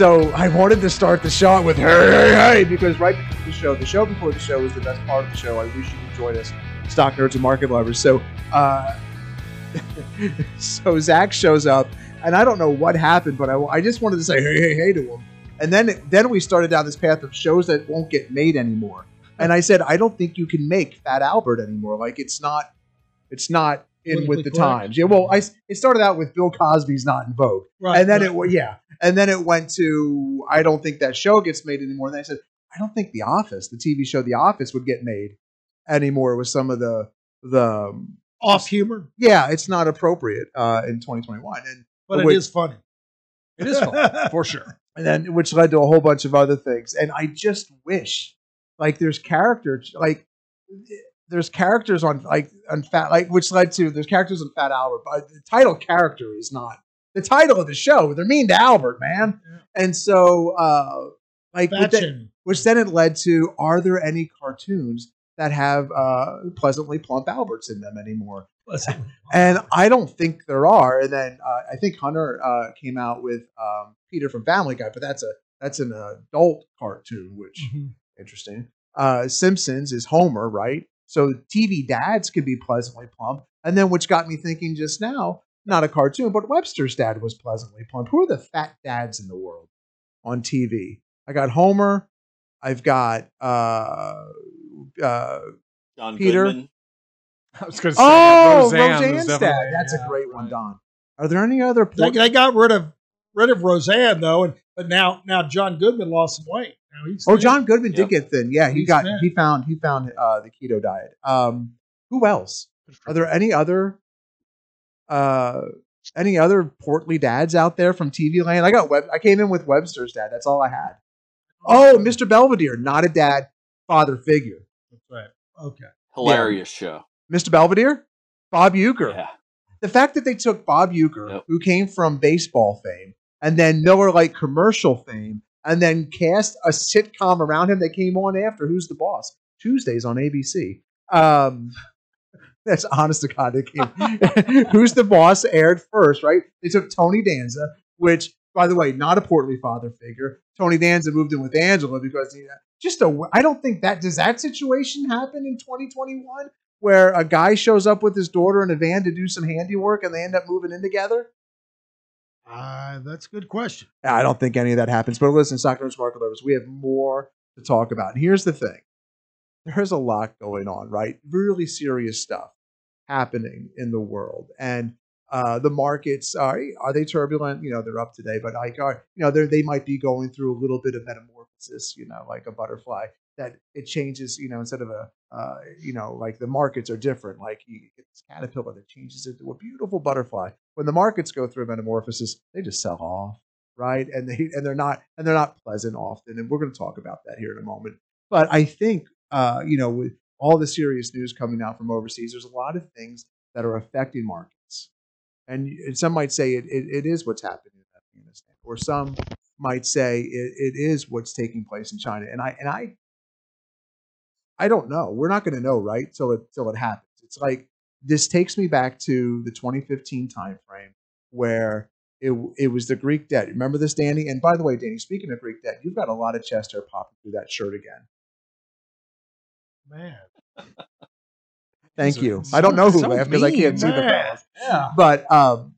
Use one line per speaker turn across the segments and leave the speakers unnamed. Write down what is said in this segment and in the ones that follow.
So I wanted to start the show with hey, hey, hey, because right before the show, the show before the show was the best part of the show. I wish you could join us, stock nerds and market lovers. So, uh, so Zach shows up, and I don't know what happened, but I, I just wanted to say hey, hey, hey to him. And then, then we started down this path of shows that won't get made anymore. And I said, I don't think you can make Fat Albert anymore. Like it's not, it's not in with the
correct.
times. Yeah. Well, I it started out with Bill Cosby's not in vogue
Right,
and then
right.
it yeah and then it went to i don't think that show gets made anymore and i said i don't think the office the tv show the office would get made anymore with some of the the um,
Off humor,
yeah it's not appropriate uh in 2021 and
but
Wait.
it is funny.
It is fun, for sure.
and then which led to a whole bunch of other things and i just wish like there's characters like there's characters on like on fat like which led to there's characters on fat albert but the title character is not the title of the show they're mean to albert man and so uh like that- which then it led to are there any cartoons that have uh pleasantly plump alberts in them anymore and I don't think there are. And then uh, I think Hunter uh, came out with um, Peter from Family Guy, but that's a that's an adult cartoon, which
Mhm.
interesting. Uh, Simpsons is Homer, right? So TV dads could be pleasantly plump, and then which got me thinking just now, not a cartoon, but Webster's dad was pleasantly plump. Who are the fat dads in the world on TV? I got Homer. I've got uh, uh,
John
Peter?
Goodman.
I was going to say
oh
Roseanne.
Roseanne's dad. That's
yeah,
a great one. Don. Are there any other?
they,
Port-
they got rid of rid of Roseanne though, and but now now John Goodman lost some weight. Now he's
Oh, John Goodman did get thin. Yeah, he
He's
got
thin.
he found he found uh, the keto diet. Um, who else? Are there any other uh any other portly dads out there from TV land? I got Web. I came in with Webster's dad. That's all I had. Oh, Mr. Belvedere, not a dad, father figure.
That's right. Okay.
Hilarious show.
Mr. Belvedere, Bob Uecker.
Yeah.
The fact that they took Bob Uecker,
Yep.
who came from baseball fame, and then Miller Lite commercial fame, and then cast a sitcom around him that came on after Who's the Boss? Tuesdays on ABC. Um, that's honest to God. It came. Who's the Boss aired first, right? They took Tony Danza, which, by the way, not a portly father figure. Tony Danza moved in with Angela because he, just a. I don't think that does that situation happen in 2021 where a guy shows up with his daughter in a van to do some handiwork and they end up moving in together?
Uh, that's a good question.
I don't think any of that happens. But listen, Soccer and Sparkle Lovers, we have more to talk about. And here's the thing there's a lot going on, right? Really serious stuff happening in the world. And uh, the markets are are they turbulent? You know, they're up today, but like are you know they they might be going through a little bit of metamorphosis. You know, like a butterfly that it changes. You know, instead of a uh, you know like the markets are different. Like you get this caterpillar that changes into a beautiful butterfly. When the markets go through a metamorphosis, they just sell off, right? And they and they're not and they're not pleasant often. And we're going to talk about that here in a moment. But I think uh, you know with all the serious news coming out from overseas, there's a lot of things that are affecting markets. And, some might say it, it, it is what's happening in Afghanistan, or some might say it, it is what's taking place in China. And I and I I don't know. We're not going to know, right? Till it till it happens. It's like this takes me back to the 2015 timeframe where it it was the Greek debt. Remember this, Danny? And by the way, Danny, speaking of Greek debt, you've got a lot of chest hair popping through that shirt again.
Man.
Thank
These are
you. I don't know who
so
laughed because I can't see the
Man. Yeah.
But um,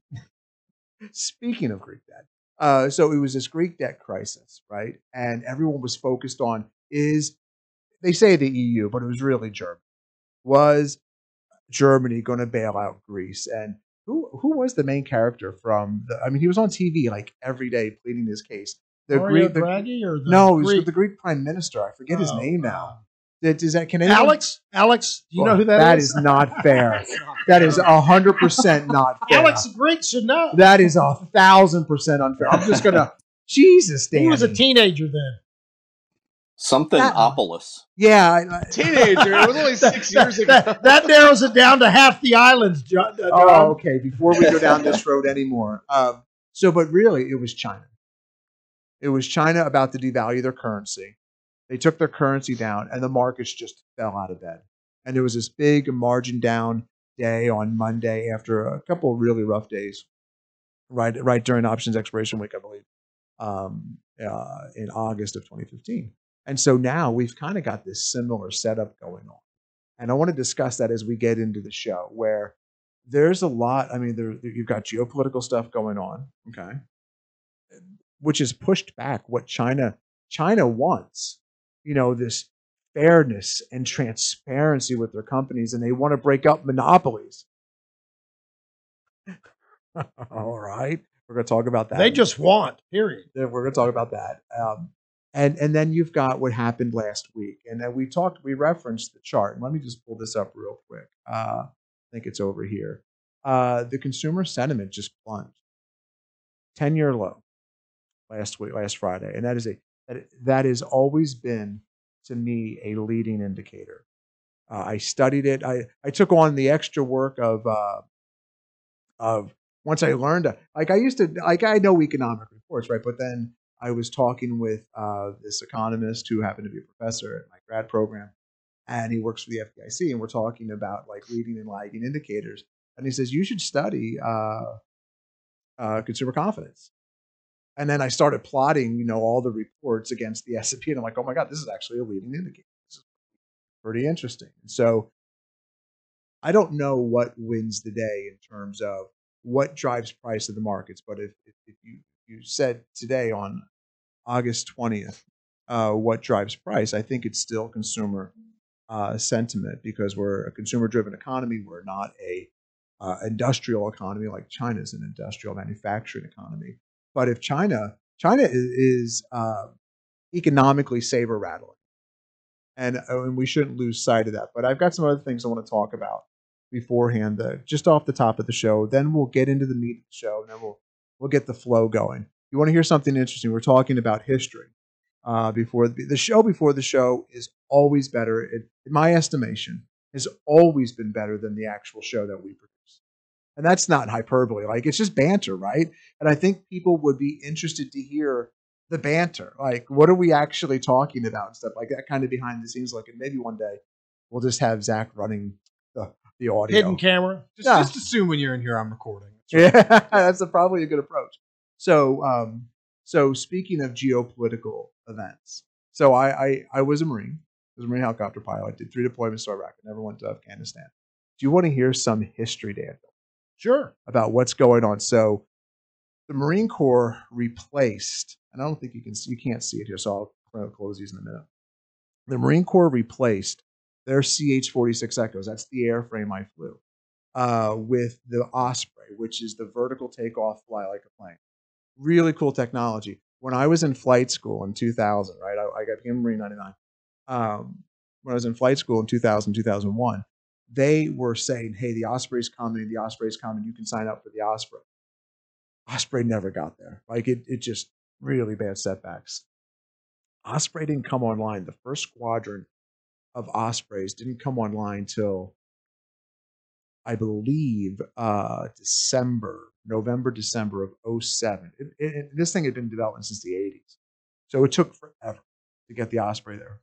speaking of Greek debt, uh, so it was this Greek debt crisis, right? And everyone was focused on is they say the EU, but it was really Germany. Was Germany going to bail out Greece? And who who was the main character from the? I mean, he was on TV like every day pleading his case. The
Mario
Greek, the,
Draghi or the
no, he was
Greek?
the Greek prime minister. I forget his
Oh,
name
uh,
now. That is that? Can anyone,
Alex? Alex? Do you know who that
That
is?
is not fair. That is a hundred percent not fair.
Alex the Greek should know.
That is a thousand percent unfair. I'm just gonna Jesus, Danny.
he was a teenager then.
Something
That-
Opolis.
Yeah, I- I-
Teenager. It was only six years ago.
That, that narrows it down to half the islands, John. uh,
Oh, okay. Before we go down this road anymore, um, so but really, it was China. It was China about to devalue their currency. They took their currency down, and the markets just fell out of bed. And there was this big margin down day on Monday after a couple of really rough days, right? Right during options expiration week, I believe, um, uh, in August of 2015. And so now we've kind of got this similar setup going on. And I want to discuss that as we get into the show, where there's a lot. I mean, there, you've got geopolitical stuff going on, okay, which has pushed back what China China wants. You know, this fairness and transparency with their companies, and they want to break up monopolies. All right, we're going to talk about that.
They just want, period.
We're going to talk about that. Um, and and then you've got what happened last week, and then we talked, we referenced the chart. And let me just pull this up real quick. Uh, I think it's over here. Uh, the consumer sentiment just plunged, ten year low last week, last Friday, and that is a that that has always been to me a leading indicator. Uh, I studied it. I I took on the extra work of uh, of once I learned like I used to like I know economic reports right, but then I was talking with uh, this economist who happened to be a professor at my grad program, and he works for the FDIC, and we're talking about like leading and lagging indicators, and he says you should study uh, uh, consumer confidence. And then I started plotting, you know, all the reports against the S&P, and I'm like, oh my god, this is actually a leading indicator. This is pretty interesting. So I don't know what wins the day in terms of what drives price of the markets, but if, if, if you you said today on August 20th, uh, what drives price, I think it's still consumer uh, sentiment because we're a consumer driven economy. We're not a uh, industrial economy like China's an industrial manufacturing economy. But if China, China is, is uh, economically saber rattling, and, uh, and we shouldn't lose sight of that. But I've got some other things I want to talk about beforehand, uh, just off the top of the show. Then we'll get into the meat of the show, and then we'll we'll get the flow going. You want to hear something interesting? We're talking about history. Uh, before the, the show, before the show is always better, in, in my estimation, has always been better than the actual show that we produce. And that's not hyperbole. Like it's just banter, right? And I think people would be interested to hear the banter. Like, what are we actually talking about and stuff like that, kind of behind the scenes Like, And maybe one day we'll just have Zach running the, the audio.
Hidden camera.
Just,
Yeah.
just assume when you're in here, I'm recording.
Yeah, that's a, probably a good approach. So, um, so speaking of geopolitical events, so I, I I was a Marine. I was a Marine helicopter pilot. Did three deployments to Iraq. I never went to Afghanistan. Do you want to hear some history, Daniel,
Sure.
about what's going on? So, the Marine Corps replaced, and I don't think you can see, you can't see it here, so I'll close these in a minute. The Marine Corps replaced their CH-46 Echoes. That's the airframe I flew uh, with the Osprey, which is the vertical takeoff fly like a plane. Really cool technology. When I was in flight school in 2000, right, I, I got became Marine 99. Um, when I was in flight school in 2000, 2001, they were saying, hey, the Osprey's coming, the Osprey's coming, you can sign up for the Osprey. Osprey never got there. Like it, it just really bad setbacks. Osprey didn't come online. The first squadron of Ospreys didn't come online till I believe, uh, December, November, December of 07. It, it, this thing had been in development since the 80s. So it took forever to get the Osprey there.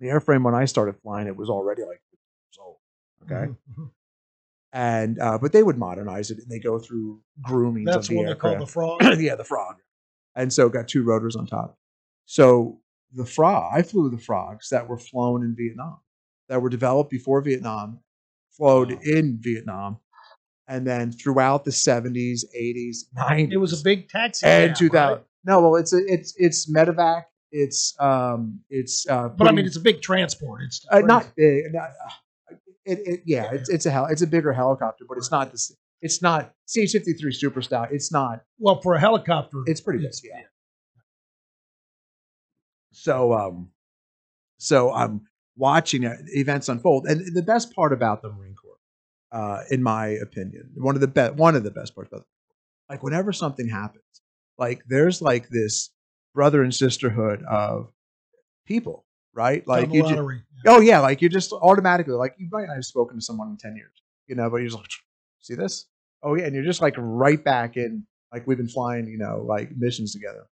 The airframe, when I started flying, it was already like 50 years old. Okay.
Mhm.
And, uh, but they would modernize it and they go through grooming
That's
the
what they call
aircraft.
the frog.
yeah, the frog. And so got two rotors on top. So the frog, I flew the frogs that were flown in Vietnam. that were developed before Vietnam, flowed in Vietnam, and then throughout the 70s, 80s, 90s,
It was a big taxi.
and 2000.
right?
No, well, it's a, it's it's medevac. It's um it's uh,
But I mean, it's a big transport. It's
uh, not big. Not, uh, it, it, yeah, it's it's a hel- it's a bigger helicopter, but it's not this. It's not CH fifty three Super Stallion. It's not.
well for a helicopter.
It's pretty big. Yeah. So um, so I'm watching uh, events unfold, and the best part about the Marine Corps, uh, in my opinion, one of the best one of the best parts about, the, like whenever something happens, like there's like this brother and sisterhood of people, right?
Like
you just. Oh yeah, like you're just automatically like you might not have spoken to someone in ten years, you know, but you're just like, see this? Oh yeah, and you're just like right back in like we've been flying, you know, like missions together.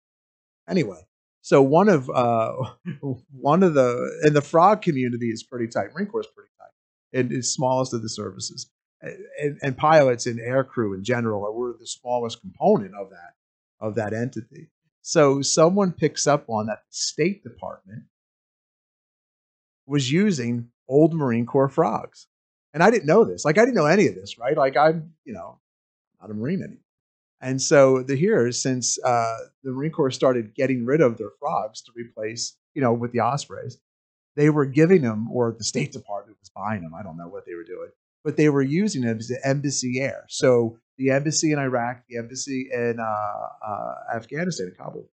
Anyway, so one of uh one of the and the frog community is pretty tight. Marine Corps is pretty tight. And It is smallest of the services, and, and pilots and air crew in general are we're the smallest component of that of that entity. So someone picks up on that State Department was using old Marine Corps frogs. And I didn't know this. Like I didn't know any of this, right? Like I'm, you know, not a Marine anymore. And so the here, since uh, the Marine Corps started getting rid of their frogs to replace, you know, with the Ospreys, they were giving them, or the State Department was buying them. I don't know what they were doing, but they were using them as the embassy air. So the embassy in Iraq, the embassy in uh, uh, Afghanistan, in Kabul,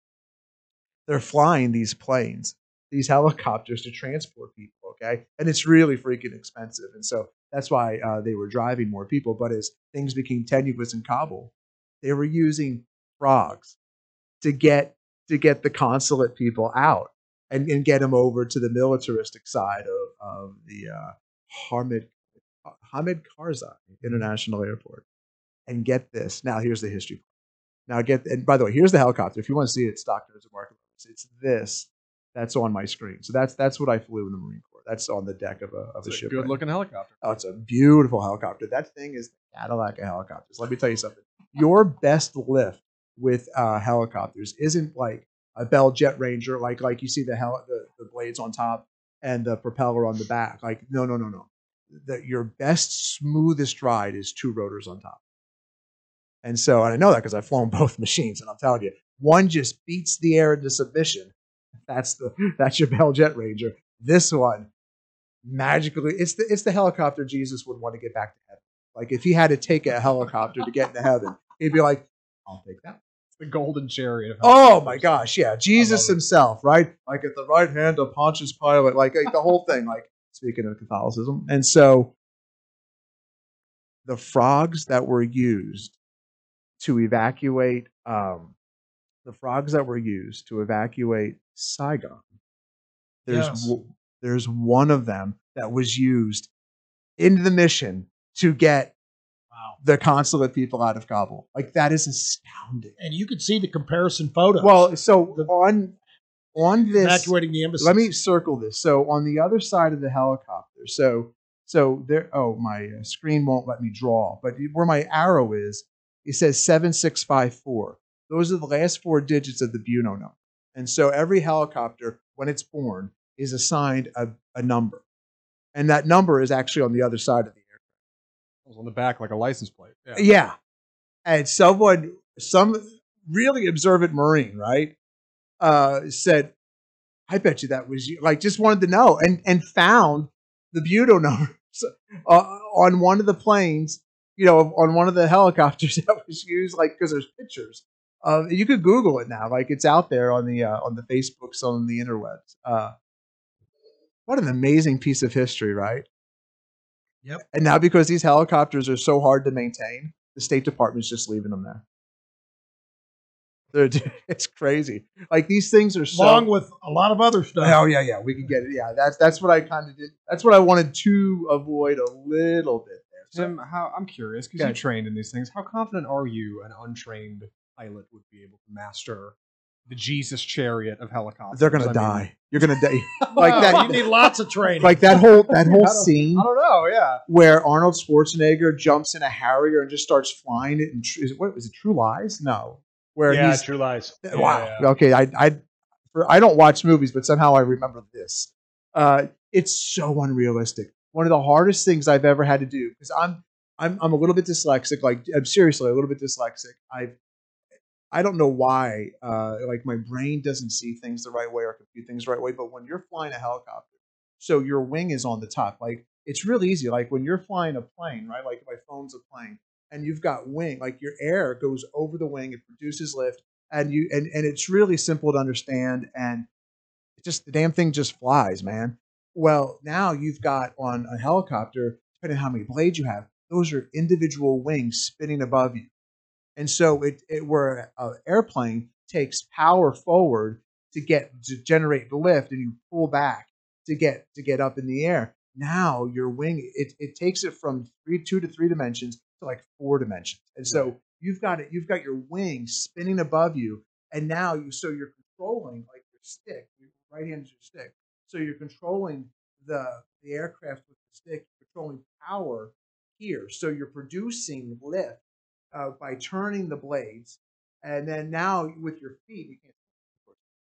they're flying these planes these helicopters to transport people. Okay, and it's really freaking expensive, and so that's why uh, they were driving more people. But as things became tenuous in Kabul, they were using frogs to get to get the consulate people out and, and get them over to the militaristic side of, of the uh, Hamid Hamid Karzai International Airport. And get this. Now here's the history. Now get and by the way, here's the helicopter. If you want to see it, it's Dr. Mark. It's this that's on my screen. So that's that's what I flew in the Marine Corps. That's on the deck of a of a
It's a
ship.
good
right
looking helicopter.
Oh, it's a beautiful helicopter. That thing is the Cadillac of helicopters. Let me tell you something. Your best lift with uh, helicopters isn't like a Bell Jet Ranger, like like you see the hel- the, the blades on top and the propeller on the back. Like no, no, no, no. That your best smoothest ride is two rotors on top. And so, and I know that because I've flown both machines, and I'm telling you, one just beats the air into submission. That's the that's your Bell Jet Ranger. This one magically it's the it's the helicopter Jesus would want to get back to heaven. Like if he had to take a helicopter to get into heaven, he'd be like, I'll take that.
It's the golden chariot. Of
Oh my gosh, yeah. Jesus
it.
himself, right? Like at the right hand of Pontius Pilate, like, like the whole thing, like speaking of Catholicism. And so the frogs that were used to evacuate um, the frogs that were used to evacuate Saigon. There's
Yes.
w- there's one of them that was used in the mission to get
Wow.
the consulate people out of Kabul. Like that is astounding.
And you could see the comparison photos.
Well, so on on this,
evacuating the embassy.
let me circle this. So on the other side of the helicopter, so so there. Oh, my uh, screen won't let me draw, but where my arrow is, it says seven six five four. Those are the last four digits of the Buno number. And so every helicopter, when it's born, is assigned a, a number, and that number is actually on the other side of the aircraft.
It was on the back like a license plate. Yeah.
Yeah. And someone, some really observant Marine, right, uh, said, I bet you that was you. Like, just wanted to know and, and found the BuNo numbers uh, on one of the planes, you know, on one of the helicopters that was used, like, because there's pictures. Uh, you could Google it now. Like, it's out there on the, uh, on the Facebooks, on the interwebs. Uh, what an amazing piece of history, right?
Yep.
And now because these helicopters are so hard to maintain, the State Department's just leaving them there. They're, it's crazy. Like these things are so.
along with a lot of other stuff.
oh yeah, yeah, we can get it. Yeah, that's that's what I kind of did. That's what I wanted to avoid a little bit there. So,
Tim, how I'm curious because
Yeah.
you trained in these things. How confident are you an untrained pilot would be able to master the Jesus chariot of helicopters?
they're gonna
I mean-
die. You're gonna die. Like
Well,
that-
You need lots of training.
like that whole that whole
I
scene
I don't know. Yeah.
where Arnold Schwarzenegger jumps in a Harrier and just starts flying it. And is it what was it? True Lies? No. Where
yeah,
he's
True Lies.
Wow.
Yeah.
Okay. I I for, I don't watch movies, but somehow I remember this. Uh, it's so unrealistic. One of the hardest things I've ever had to do because I'm I'm I'm a little bit dyslexic. Like I'm seriously a little bit dyslexic. I've I don't know why. Uh, like my brain doesn't see things the right way or compute things the right way. But when you're flying a helicopter, so your wing is on the top. Like it's really easy. Like when you're flying a plane, right? Like my phone's a plane, and you've got wing. Like your air goes over the wing. It produces lift, and you and and it's really simple to understand. And just the damn thing just flies, man. Well, now you've got on a helicopter, depending on how many blades you have, those are individual wings spinning above you. And so it, it where an airplane takes power forward to get to generate the lift and you pull back to get to get up in the air. Now your wing it, it takes it from three two to three dimensions to like four dimensions. And so you've got it, you've got your wing spinning above you, and now you so you're controlling like your stick, your right hand is your stick. So you're controlling the the aircraft with the stick, you're controlling power here. So you're producing lift uh, by turning the blades, and then now with your feet, you can't.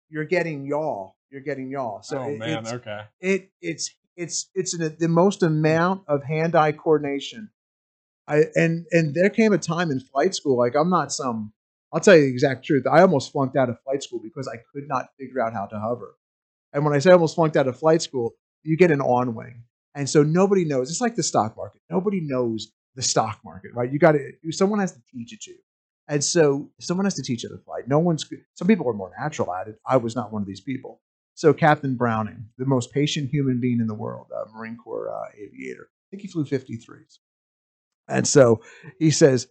You're getting yaw. You're getting yaw. So
oh
it,
man,
it's,
okay.
it it's it's it's an, the most amount of hand-eye coordination. I and and there came a time in flight school. Like I'm not some. I'll tell you the exact truth. I almost flunked out of flight school because I could not figure out how to hover. And when I say I almost flunked out of flight school, you get an on wing, and so nobody knows. It's like the stock market. Nobody knows the stock market, right? You got to. Someone has to teach it to you, and so someone has to teach it. to fly. No one's. Some people are more natural at it. I was not one of these people. So Captain Browning, the most patient human being in the world, a Marine Corps uh, aviator. I think he flew 53s. And so he says,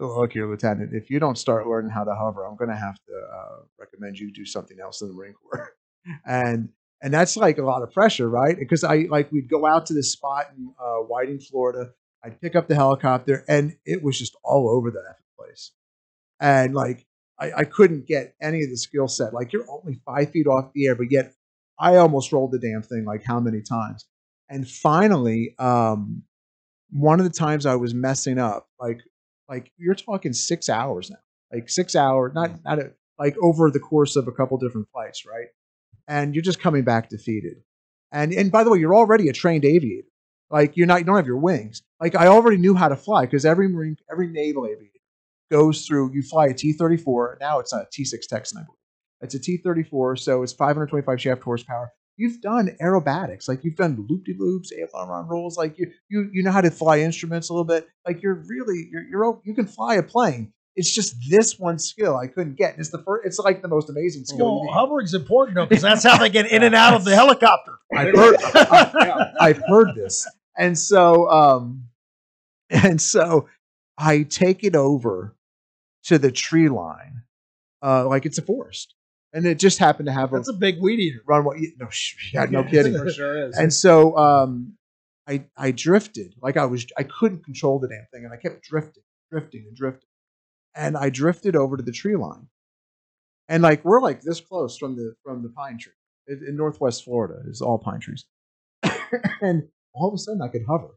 "Oh, "Look here, Lieutenant. If you don't start learning how to hover, I'm going to have to uh, recommend you do something else in the Marine Corps." and and that's like a lot of pressure, right? Because I like we'd go out to this spot in uh, Whiting, Florida. I'd pick up the helicopter, and it was just all over the place. And like I, I couldn't get any of the skill set. Like you're only five feet off the air, but yet I almost rolled the damn thing like how many times? And finally, um, one of the times I was messing up, like like you're talking six hours now, like six hours, not not a, like over the course of a couple different flights, right? And you're just coming back defeated. And and by the way, you're already a trained aviator. Like you're not, you don't have your wings. Like I already knew how to fly because every marine, every naval aviator goes through. You fly a T-34. Now it's not a T-6 Texan, I believe. It's a T-34, so it's 525 shaft horsepower. You've done aerobatics, like you've done loop-de-loops, aileron rolls. Like you, you, you know how to fly instruments a little bit. Like you're really, you're, you're, you can fly a plane. It's just this one skill I couldn't get. It's the first. It's like the most amazing skill.
Well, hovering's important though, because that's how they get in and out of the helicopter.
I've heard, I, I've heard this, and so, um, and so, I take it over to the tree line, uh, like it's a forest, and it just happened to have a
That's a big weed eater.
runway. No, yeah, no kidding.
For sure is.
And so, um, I I drifted, like I was, I couldn't control the damn thing, and I kept drifting, drifting, and drifting, and I drifted over to the tree line, and like we're like this close from the from the pine tree in, in Northwest Florida is all pine trees, and all of a sudden I could hover,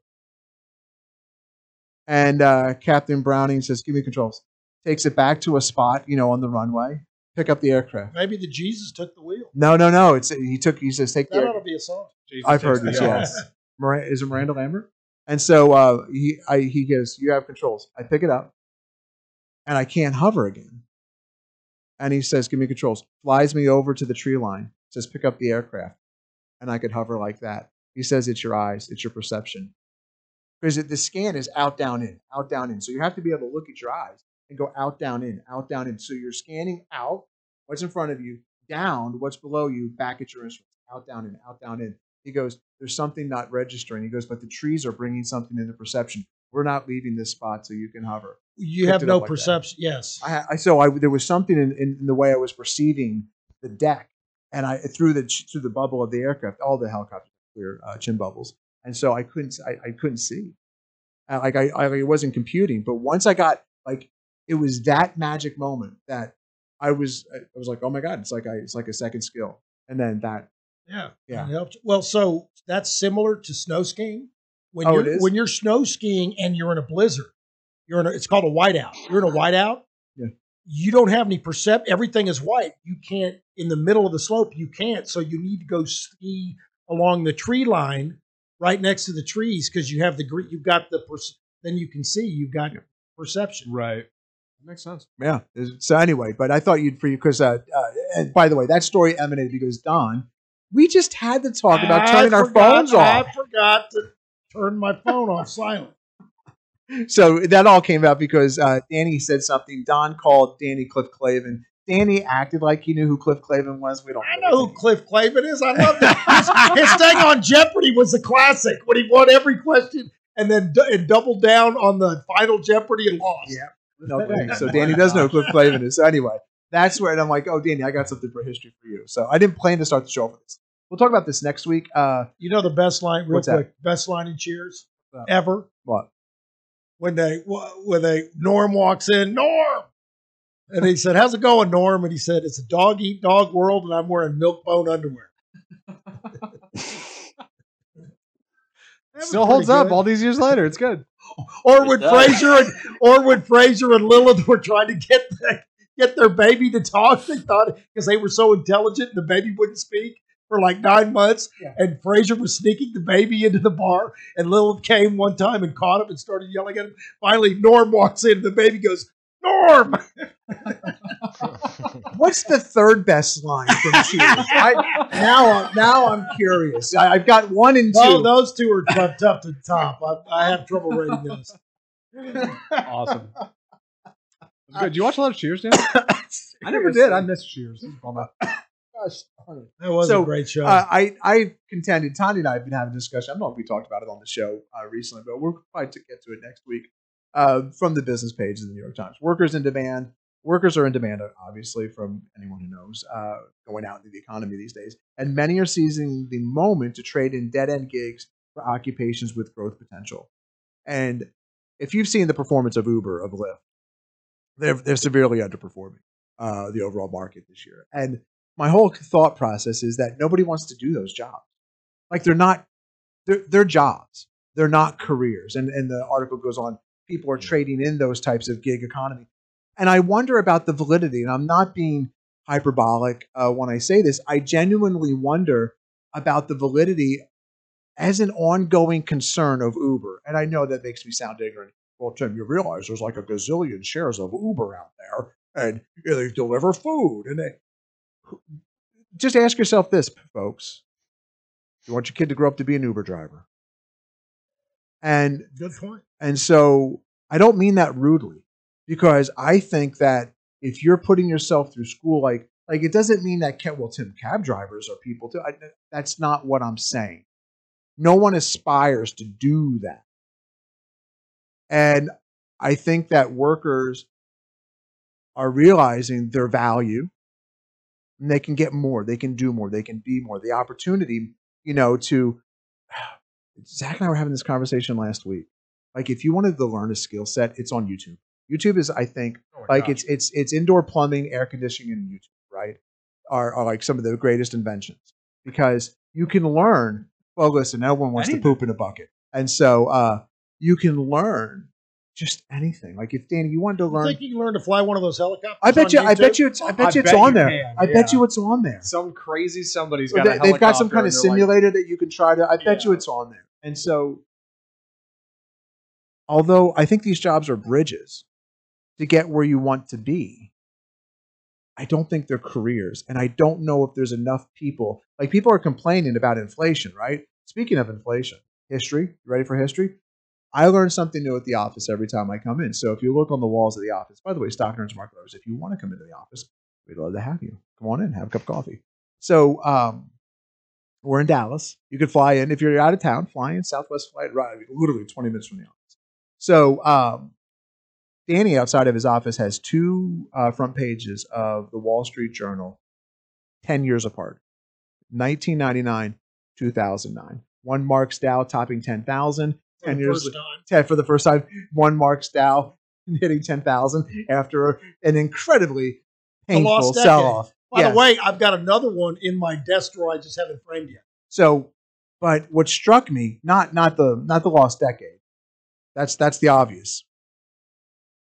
and uh, Captain Browning says, "Give me controls." Takes it back to a spot, you know, on the runway. Pick up the aircraft.
Maybe the Jesus took the wheel.
No, no, no. It's he took. He says, "Take the."
That
air-
ought to be a song.
Jesus
I've heard this, yes. Miranda, is it Miranda Lambert? And so uh, he I, he goes, "You have controls." I pick it up, and I can't hover again. And he says, "Give me controls." Flies me over to the tree line. Says, "Pick up the aircraft," and I could hover like that. He says, "It's your eyes. It's your perception." Because the scan is out, down, in, out, down, in. So you have to be able to look at your eyes and go out, down, in, out, down, in. So you're scanning out, what's in front of you, down, what's below you, back at your instruments, out, down, in, out, down, in. He goes, There's something not registering. He goes, But the trees are bringing something into perception. We're not leaving this spot so you can hover.
You
Picked
have no
like that.
perception. Yes.
I, I so I there was something in, in, in the way I was perceiving the deck, and I through the through the bubble of the aircraft, all the helicopters clear uh, chin bubbles, and so I couldn't I, I couldn't see, Uh, like I, I it wasn't computing. But once I got like it was that magic moment that I was I was like, oh my god, it's like I it's like a second skill, and then that
Yeah.
Yeah.
Helps. Well, so that's similar to snow skiing. When
Oh,
you're
it is?
when you're snow skiing and you're in a blizzard, you're in a, it's called a whiteout. You're in a whiteout.
Yeah.
You don't have any percept. Everything is white. You can't in the middle of the slope. You can't. So you need to go ski along the tree line, right next to the trees, because you have the gre- you've got the perce- then you can see you've got perception.
Right. That makes sense.
Yeah. So anyway, but I thought you'd for you because uh, uh, and by the way, that story emanated because Don, we just had to talk about
I
turning our phones off.
I forgot to turn my phone off silent.
So that all came out because uh, Danny said something. Don called Danny Cliff Clavin. Danny acted like he knew who Cliff Clavin was. We don't.
I know who. Cliff Clavin is. I love that. His, his thing on Jeopardy was a classic when he won every question and then d- and doubled down on the final Jeopardy and lost.
Yeah. No thanks. So Danny does know who Cliff Clavin is. So anyway, that's where and I'm like, oh, Danny, I got something for history for you. So I didn't plan to start the show with this. We'll talk about this next week. Uh,
You know the best line, real
What's that?
best line in Cheers
What's
ever
what?
when they when they Norm walks in, Norm, and he said, "How's it going, Norm?" And he said, "It's a dog eat dog world, and I'm wearing milk bone underwear."
Still holds
pretty
up all these years later. It's good.
or
It
when
does.
Frasier and or when Frasier and Lilith were trying to get the, get their baby to talk, they thought because they were so intelligent, the baby wouldn't speak for like nine months,
Yeah.
and Frasier was sneaking the baby into the bar, and Lilith came one time and caught him and started yelling at him. Finally, Norm walks in, and the baby goes, "Norm."
What's the third best line from Cheers? I, now, I'm, now I'm curious. I, I've got one and two.
Oh, those two are tough, tough to top. I, I have trouble rating those.
Awesome. Good. Did you watch a lot of Cheers, Dan? I never did. I missed Cheers.
Gosh.
That was
So,
a great show.
Uh, I I contended. Tanya and I have been having a discussion. I don't know if we talked about it on the show uh, recently, but we'll probably to get to it next week. Uh, from the business page of the New York Times, workers in demand. Workers are in demand, obviously, from anyone who knows uh, going out into the economy these days, and many are seizing the moment to trade in dead end gigs for occupations with growth potential. And if you've seen the performance of Uber, of Lyft, they're they're severely underperforming uh, the overall market this year. And my whole thought process is that nobody wants to do those jobs. Like they're not, they're, they're jobs. They're not careers. And and the article goes on. People are trading in those types of gig economy, and I wonder about the validity. And I'm not being hyperbolic uh, when I say this. I genuinely wonder about the validity as an ongoing concern of Uber. And I know that makes me sound ignorant. Well, Tim, you realize there's like a gazillion shares of Uber out there, and they deliver food, and they just ask yourself this, folks. You want your kid to grow up to be an Uber driver. And
Good point.
And so I don't mean that rudely because I think that if you're putting yourself through school like like it doesn't mean that well Tim cab drivers are people too. I, that's not what I'm saying. No one aspires to do that. And I think that workers are realizing their value and they can get more, they can do more, they can be more. The opportunity, you know, to Zach and I were having this conversation last week. Like, if you wanted to learn a skill set, it's on YouTube. YouTube is, I think,
Oh
like
gosh.
it's it's it's indoor plumbing, air conditioning, and YouTube, right? Are are like some of the greatest inventions because you can learn. Well, listen, no one wants to poop in a bucket, and so uh, you can learn just anything. Like if Danny, you wanted to learn,
think you can learn to fly one of those helicopters?
I bet you, I bet you, it's, I bet
I
you it's
bet
on
you
there.
can,
I bet you it's on there.
Some crazy somebody's
They,
got a
have got some kind of
they're like,
simulator that you can try to. I bet you it's on there. And so, although I think these jobs are bridges to get where you want to be, I don't think they're careers. And I don't know if there's enough people. Like people are complaining about inflation, right? Speaking of inflation, history. You ready for history? I learn something new at the office every time I come in. So if you look on the walls of the office, by the way, stock and market lovers, if you want to come into the office, we'd love to have you. Come on in, have a cup of coffee. So um, we're in Dallas. You could fly in if you're out of town. Fly in Southwest flight, right? Literally 20 minutes from the office. So um, Danny, outside of his office, has two uh, front pages of the Wall Street Journal, 10 years apart, 1999, 2009. One marks Dow topping 10,000.
For
10 years
first
10 for the first time. One marks Dow hitting 10,000 after an incredibly painful sell off.
By
Yeah.
the way, I've got another one in my desk drawer. I just haven't framed yet.
So, but what struck me, not not the not the lost decade. That's that's the obvious.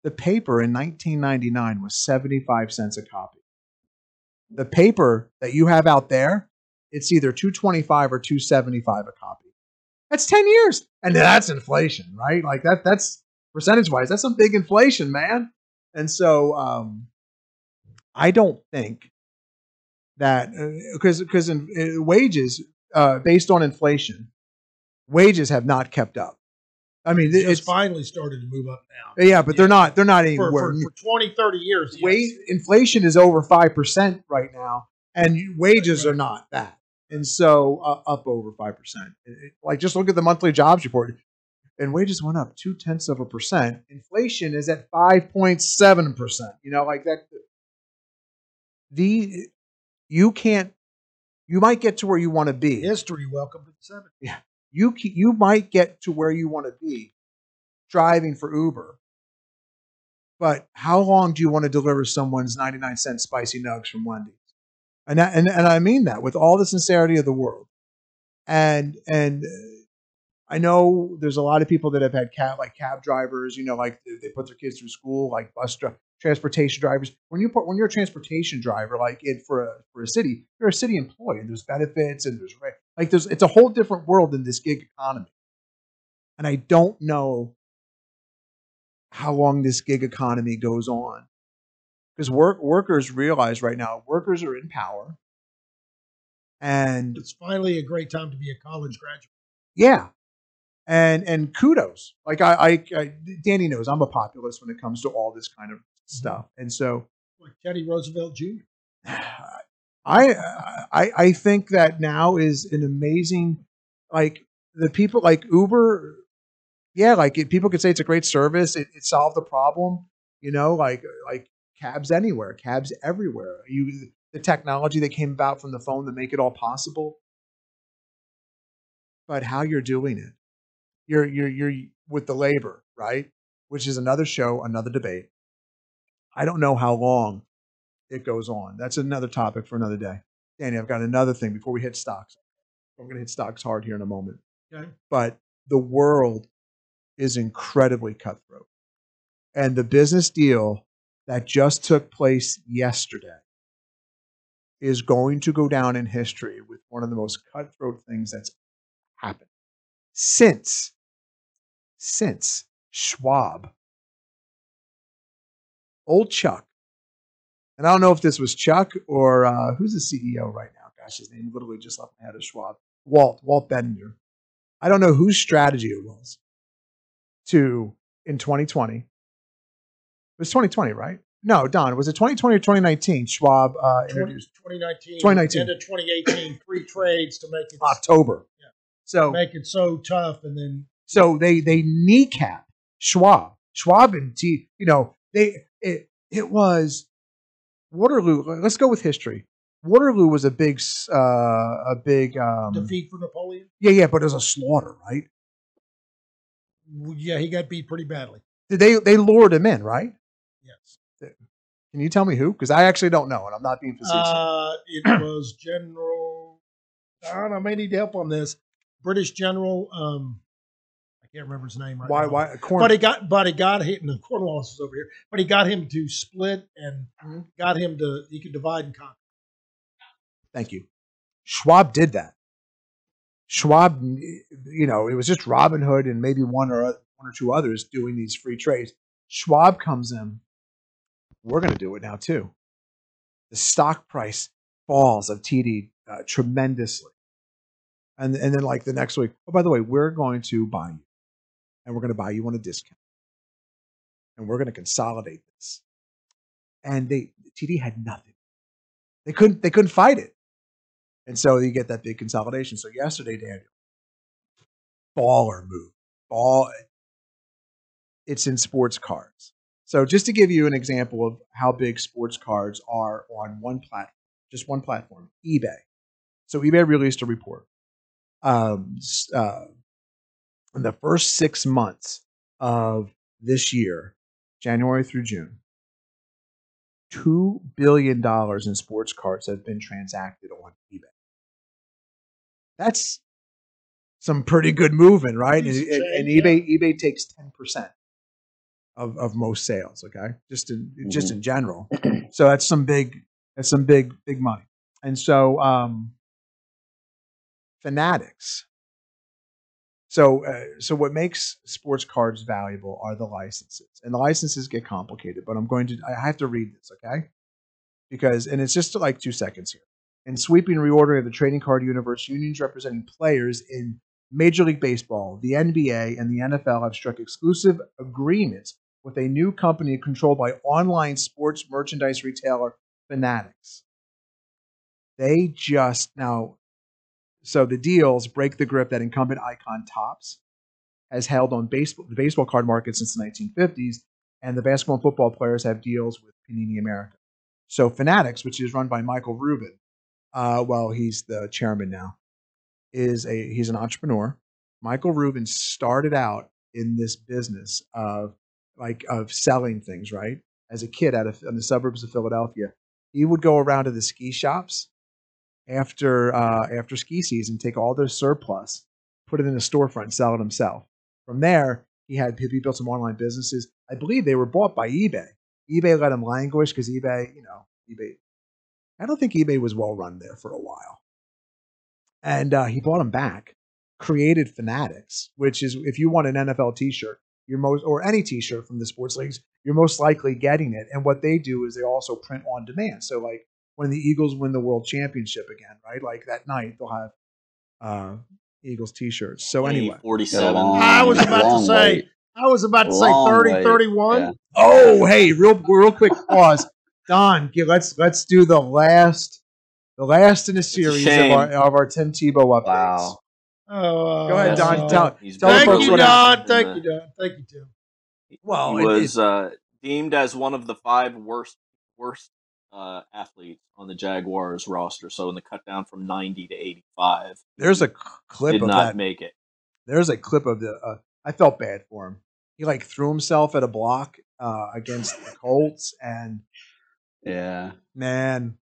The paper in 1999 was 75 cents a copy. The paper that you have out there it's either 225 or 275 a copy. That's 10 years. And that's inflation, right? Like that that's percentage wise, that's some big inflation, man. And so um I don't think that because because in, uh, wages uh, based on inflation, wages have not kept up. I mean,
It's
it's
finally started to move up now.
yeah, but they're not they're not anywhere.
for, for 20, 30 years. yes.
Wage inflation is over five percent right now, and wages are not that, and so uh, up over five percent. Like just look at the monthly jobs report, and wages went up two tenths of a percent. Inflation is at five point seven percent. You know, like that. The you can't. You might get to where you want to be
History, welcome to the 70s.
You you might get to where you want to be driving for Uber. But how long do you want to deliver someone's 99 cent spicy nugs from Wendy's? And that, and and I mean that with all the sincerity of the world. And and uh, I know there's a lot of people that have had cab like cab drivers, you know, like they- put their kids through school, like bus transportation drivers. When you put when you're a transportation driver, like it for a for a city, you're a city employee, and there's benefits and there's like there's it's a whole different world in this gig economy. And I don't know how long this gig economy goes on. Because work workers realize right now workers are in power. And
It's finally a great time to be a college graduate.
yeah. And and kudos. Like I, I, I Danny knows I'm a populist when it comes to all this kind of mm-hmm. stuff. And so
Like Teddy Roosevelt Jr.
I I I think that now is an amazing like the people like Uber yeah like it, people could say it's a great service it, it solved the problem you know like like cabs anywhere cabs everywhere. You the technology that came about from the phone to make it all possible. But how you're doing it. You're you're you're with the labor right? Which is another show another debate. I don't know how long it goes on. That's another topic for another day. Danny, I've got another thing before we hit stocks. We're going to hit stocks hard here in a moment.
Okay.
But the world is incredibly cutthroat. And the business deal that just took place yesterday is going to go down in history with one of the most cutthroat things that's happened since since Schwab old Chuck and I don't know if this was Chuck or uh, who's the CEO right now. Gosh, his name literally just left my head of Schwab. Walt, Walt Bettinger. I don't know whose strategy it was to, in 2020, it was 2020, right? No, Don, was it 2020 or 2019? Schwab uh,
20,
introduced
2019,
2019.
end of 2018, free trades to make it
October.
Yeah.
So,
make it so tough, and then
so they they kneecap Schwab. Schwab and T, you know, they it it was Waterloo. Let's go with history. Waterloo was a big, uh, a big, um,
defeat for Napoleon.
yeah, yeah, but it was a slaughter, right?
Yeah, he got beat pretty badly.
Did they they lured him in, right?
Yes.
Can you tell me who? Because I actually don't know, and I'm not being facetious.
Uh, it was General. I don't know. I may need help on this. British General. Um, can't remember his name right
why?
now.
Why? Corn,
But he got, but he got him. And Cornwallis is over here. But he got him to split and
Mm-hmm.
got him to. He could divide and conquer.
Thank you. Schwab did that. Schwab, you know, it was just Robin Hood and maybe one or one or two others doing these free trades. Schwab comes in. We're going to do it now too. The stock price falls of TD uh, tremendously, and and then like the next week, oh by the way, we're going to buy you, and we're going to buy you on a discount, and we're going to consolidate this. And they TD had nothing. They couldn't they couldn't fight it. And so you get that big consolidation. So yesterday, Daniel, baller move. Ball it's in sports cards. So just to give you an example of how big sports cards are on one platform, just one platform, eBay. So eBay released a report. Um, uh, the first six months of this year, January through June, two billion dollars in sports cards have been transacted on eBay. That's some pretty good moving, right? And, and- and eBay eBay takes ten percent of of most sales. Okay, just in just in general. So that's some big that's some big big money. And so um, Fanatics. So, uh, so what makes sports cards valuable are the licenses, and the licenses get complicated. But I'm going to, I have to read this, okay? Because, and it's just like two seconds here. In sweeping reordering of the trading card universe, unions representing players in Major League Baseball, the NBA, and the NFL have struck exclusive agreements with a new company controlled by online sports merchandise retailer Fanatics. They just now, so the deals break the grip that incumbent icon Topps has held on baseball, the baseball card market since the 1950s, and the basketball and football players have deals with Panini America. So Fanatics, which is run by Michael Rubin, uh, well, he's the chairman now, is a he's an entrepreneur. Michael Rubin started out in this business of like of selling things, right? As a kid out of in the suburbs of Philadelphia, he would go around to the ski shops after uh, after ski season, take all their surplus, put it in a storefront, sell it himself. From there, he had he built some online businesses. I believe they were bought by eBay. eBay let him languish because eBay, you know, eBay. I don't think eBay was well run there for a while, and uh, he bought them back. Created Fanatics, which is if you want an NFL T-shirt, you're most or any T-shirt from the sports leagues, you're most likely getting it. And what they do is they also print on demand. So like when the Eagles win the World Championship again, right? Like that night they'll have uh, Eagles T-shirts. So anyway,
47.
I was about to say,
wait.
I was about to say
Long
30,
wait.
31.
Yeah.
oh hey, real real quick pause, Don. Let's let's do the last the last in a series of our of our Tim Tebow updates.
Wow.
Oh,
Go ahead, Don. Tell,
He's
tell the
Thank
folks
you,
what
Don.
happened.
Thank you, Don. Thank you, Tim.
Well,
he
it-
was uh, deemed as one of the five worst worst uh, athletes on the Jaguars roster. So in the cut down from 90 to 85,
There's a c- clip
did
of
not
that.
make it.
There's a clip of the. Uh, I felt bad for him. He like threw himself at a block uh, against the Colts, and
Yeah.
man,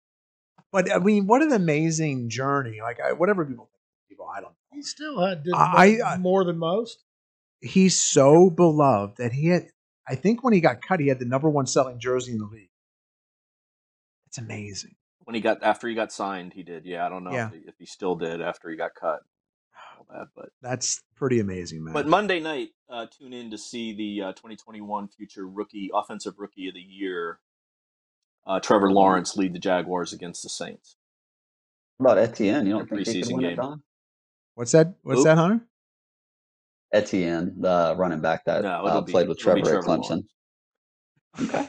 but I mean, what an amazing journey! Like I, whatever people think, people, I don't. know.
He still had did
I-
more,
I-
more than most.
He's so beloved that he had. I think when he got cut, he had the number one selling jersey in the league. It's amazing.
When he got after he got signed, he did. Yeah, I don't know
Yeah.
if, he, if he still did after he got cut. All that, but
That's pretty amazing, man.
but Monday night, uh, tune in to see the uh, 2021 future rookie offensive rookie of the year, uh, Trevor Lawrence, lead the Jaguars against the Saints.
What about Etienne? You don't
Your
think he
preseason
can win
game.
it, Don?
what's that? What's
Who?
that, Hunter?
Etienne, the running back that
No,
uh,
be-
played with
it'll
Trevor at Clemson.
Lawrence.
Okay.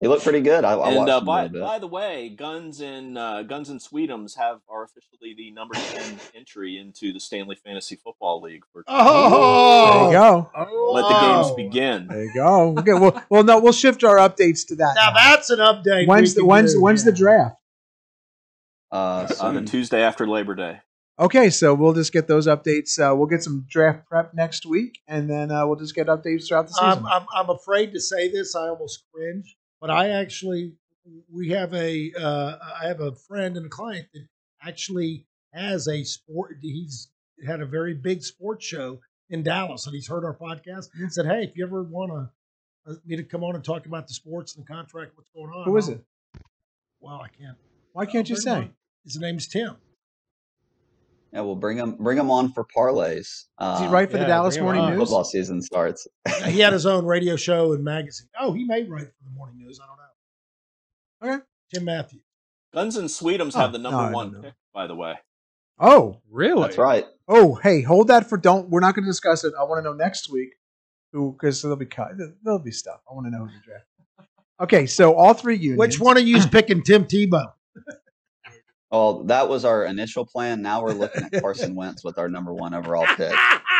He looked pretty good. I, I
and
watched
uh,
him a
by
bit.
by the way, Guns and uh, Guns and Sweetums have are officially the number ten entry into the Stanley Fantasy Football League for.
Oh,
There you go.
Oh.
Let the games begin.
There you go. Okay. Well, well, no, we'll shift our updates to that.
Now that's an update.
when's the when's
do,
when's
yeah.
the draft?
Uh,
On the. Tuesday after Labor Day.
Okay, so we'll just get those updates. Uh, we'll get some draft prep next week, and then uh, we'll just get updates throughout the season.
I'm, I'm, I'm afraid to say this. I almost cringe, but I actually we have a uh, I have a friend and a client that actually has a sport. He's had a very big sports show in Dallas, and he's heard our podcast. and said, "Hey, if you ever want to me to come on and talk about the sports and the contract, what's going on?"
Who is
I'll-
it?
Well, I can't.
Why can't you say?
His name's Tim.
Yeah, we'll bring him bring him on for parlays. Uh,
Is he right for the
yeah,
Dallas Morning. News?
Football season starts.
he had his own radio show and magazine. Oh, he may write for the morning news. I don't know.
Okay.
Tim Matthews.
Guns and Sweetums
Oh,
have the number
I don't
one pick, by the way.
Oh,
Really?
That's right.
oh, hey, hold that for don't. We're not going to discuss it. I want to know next week who because there'll be cut. There'll be stuff. I want to know who the draft. Okay, so all three unions.
Which one of you's picking Tim Tebow?
Well, that was our initial plan. Now we're looking at Carson Wentz with our number one overall pick.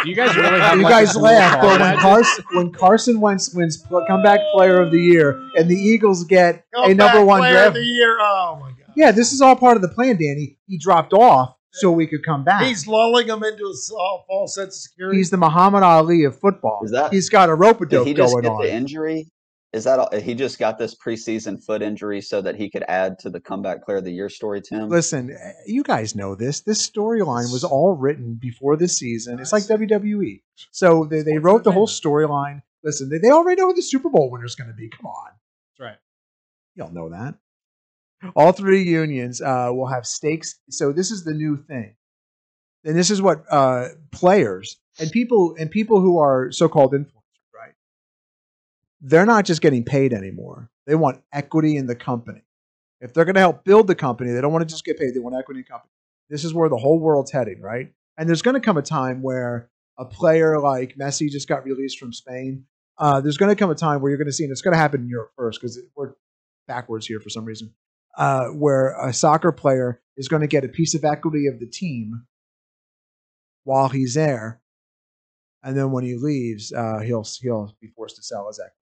Do you guys really have
You
like,
guys laugh,
car
but when? Carson when Carson Wentz wins pl- comeback player of the year and the Eagles get a number one
player
draft,
of the year. Oh my god.
yeah, this is all part of the plan, Danny. He dropped off so we could come back.
He's lulling him into a false sense of security.
He's the Muhammad Ali of football.
Is that-
He's got a rope a
Did
dope
he just
going
get
on.
the injury? Is that all, he just got this preseason foot injury so that he could add to the comeback player of the year story, Tim?
Listen, eh, you guys know this. This storyline was all written before this season. It's like WWE. So they, they wrote the whole storyline. Listen, they, they already know who the Super Bowl winner's going to be. Come on.
That's right.
Y'all know that. All three unions uh, will have stakes. So this is the new thing. and this is what uh, players and people and people who are so-called influencers, right? They're not just getting paid anymore. They want equity in the company. If they're going to help build the company, they don't want to just get paid. They want equity in the company. This is where the whole world's heading, right? And there's going to come a time where a player like Messi just got released from Spain. Uh, there's going to come a time where you're going to see, and it's going to happen in Europe first because we're backwards here for some reason, uh, where a soccer player is going to get a piece of equity of the team while he's there, and then when he leaves, uh, he'll he'll be forced to sell his equity.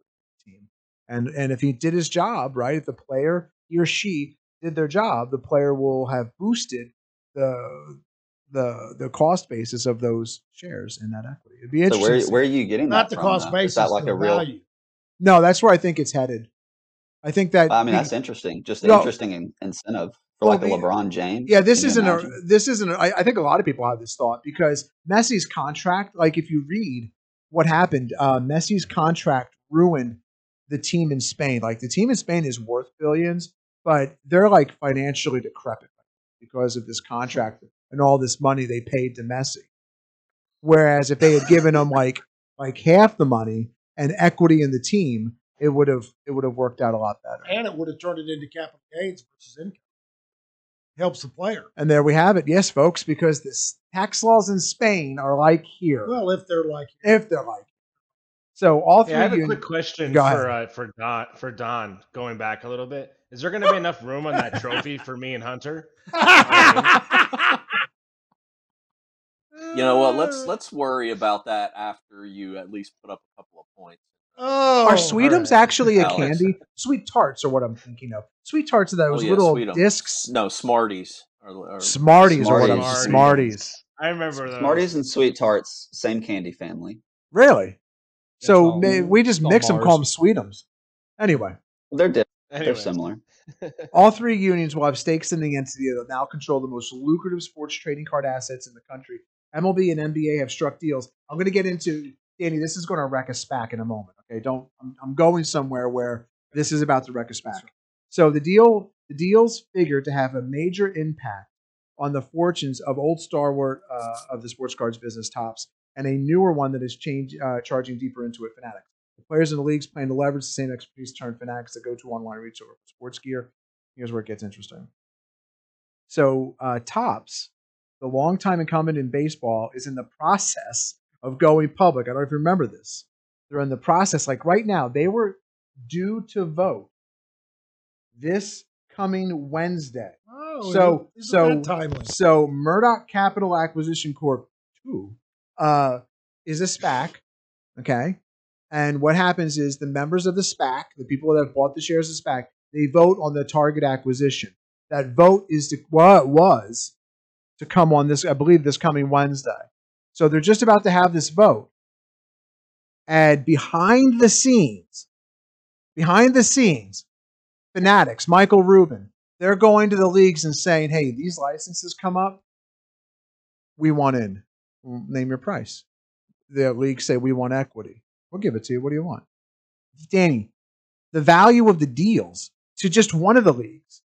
And and if he did his job right, if the player he or she did their job, the player will have boosted the the the cost basis of those shares in that equity. It'd be
So where where are you getting that?
Not
that
the
from?
cost
though?
basis,
Is that like a real?
value.
no, that's where I think it's headed. I think that
I mean,
be-
that's interesting. Just
No.
interesting incentive for
Well,
like a
the-
LeBron James.
Yeah, this isn't a. This isn't. A, I, I think a lot of people have this thought because Messi's contract. Like, if you read what happened, uh, Messi's contract ruined the team in Spain. Like, the team in Spain is worth billions, but they're like financially decrepit because of this contract and all this money they paid to Messi. Whereas if they had given him like like half the money and equity in the team, it would have it would have worked out a lot better.
And it would have turned it into capital gains versus income. Helps the player.
And there we have it. Yes, folks, because the tax laws in Spain are like here,
Well, if they're like
if they're like. So all three
Yeah, I have a quick question
Go
for uh, for Don. For Don, going back a little bit, is there going to be enough room on that trophy for me and Hunter?
You know what? Let's let's worry about that after you at least put up a couple of points.
oh,
are Sweetums actually a
Alex.
candy? Sweet tarts are what I'm thinking of. Sweet tarts are those
Oh, yeah,
little
Sweetums.
discs.
No, Smarties. Or, or
Smarties, are what I'm
Smarties.
Smarties.
I remember those.
Smarties and Sweet Tarts, same candy family.
Really? So
all-
we just mix them, call them Sweetums. Anyway,
They're di-
Anyways.
they're similar.
all three unions will have stakes in the entity that now control the most lucrative sports trading card assets in the country. MLB and NBA have struck deals. I'm going to get into Danny. This is going to wreck us back in a moment. Okay, don't. I'm, I'm going somewhere where this is about to wreck us back. So the deal, the deals figure to have a major impact on the fortunes of old stalwart uh, of the sports cards business, Topps, and a newer one that is change, uh, charging deeper into it, Fanatics. The players in the leagues plan to leverage the same expertise to turn Fanatics to go-to online retailer for sports gear. Here's where it gets interesting. So uh, Topps, the longtime incumbent in baseball, is in the process of going public. I don't know if you remember this. They're in the process, like right now, they were due to vote this coming Wednesday.
Oh,
So- so-
timely?
So Murdoch Capital Acquisition Corp. Two uh, is a SPAC. Okay. And what happens is the members of the SPAC, the people that bought the shares of SPAC, they vote on the target acquisition. That vote is to what was to come on this, I believe, this coming Wednesday. So they're just about to have this vote. And behind the scenes, behind the scenes, Fanatics, Michael Rubin, they're going to the leagues and saying, hey, these licenses come up, we want in. Name your price. The leagues say, we want equity. We'll give it to you. What do you want? Danny, the value of the deals to just one of the leagues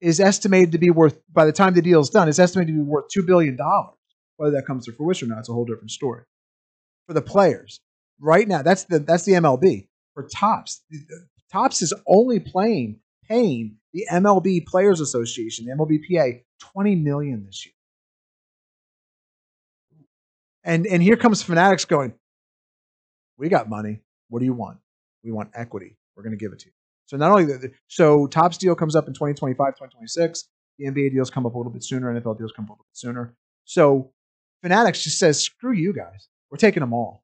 is estimated to be worth, by the time the deal is done, is estimated to be worth $2 billion. Whether that comes to fruition or not, it's a whole different story. For the players, right now, that's the that's the MLB. For Topps, Topps is only playing paying the MLB Players Association, the MLBPA, twenty million this year. And and here comes Fanatics going, we got money. What do you want? We want equity. We're going to give it to you. So not only the, so Topps deal comes up in 2025, 2026. The NBA deals come up a little bit sooner. NFL deals come up a little bit sooner. So Fanatics just says, screw you guys. We're taking them all.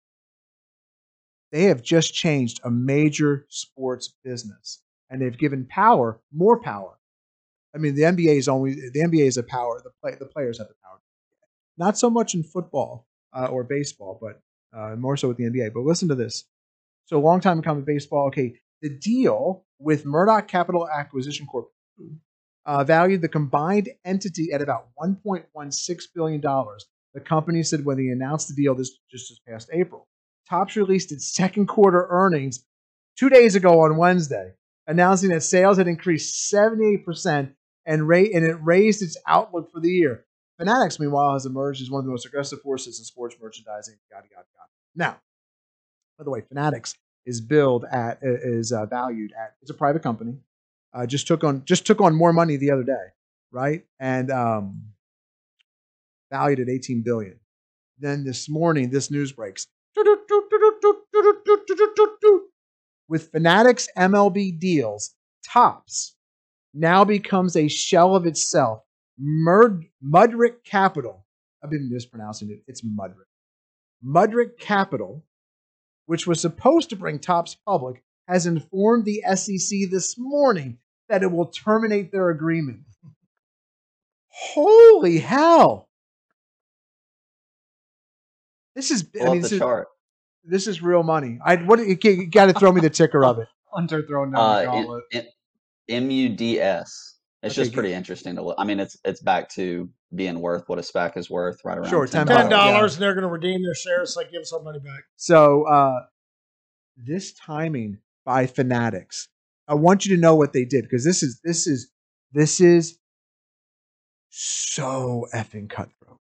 They have just changed a major sports business and they've given power, more power. I mean, the NBA is only the NBA is a power. The play, the players have the power. Not so much in football uh, or baseball, but uh, more so with the NBA. But listen to this. So, long time incumbent baseball. Okay, the deal with Murdoch Capital Acquisition Corp. Uh, valued the combined entity at about 1.16 billion dollars. The company said when they announced the deal this just this past April. Topps released its second quarter earnings two days ago on Wednesday, announcing that sales had increased 78% and, ra- and it raised its outlook for the year. Fanatics, meanwhile, has emerged as one of the most aggressive forces in sports merchandising. Yada yada yada. Now, by the way, Fanatics is billed at is uh, valued at it's a private company. Uh, just took on just took on more money the other day, right? And um, valued at 18 billion. Then this morning, this news breaks. With Fanatics MLB deals, Topps now becomes a shell of itself. Mud- Mudrick Capital. I've been mispronouncing it. It's Mudrick. Mudrick Capital, which was supposed to bring Topps public, has informed the SEC this morning that it will terminate their agreement. Holy hell! This is I
Pull up
mean,
the
this is,
chart.
this is real money. I what you, you got to throw me the ticker of it.
Hunter throwing down the
Uh,
gauntlet.
it, it, MUDS. It's
Okay,
just pretty interesting to look. I mean, it's it's back to being worth what a SPAC is worth, right around
Sure,
$10.
$10. Yeah.
and they're going to redeem their shares. So give us our money back.
So uh, this timing by Fanatics, I want you to know what they did because this is this is this is so effing cutthroat.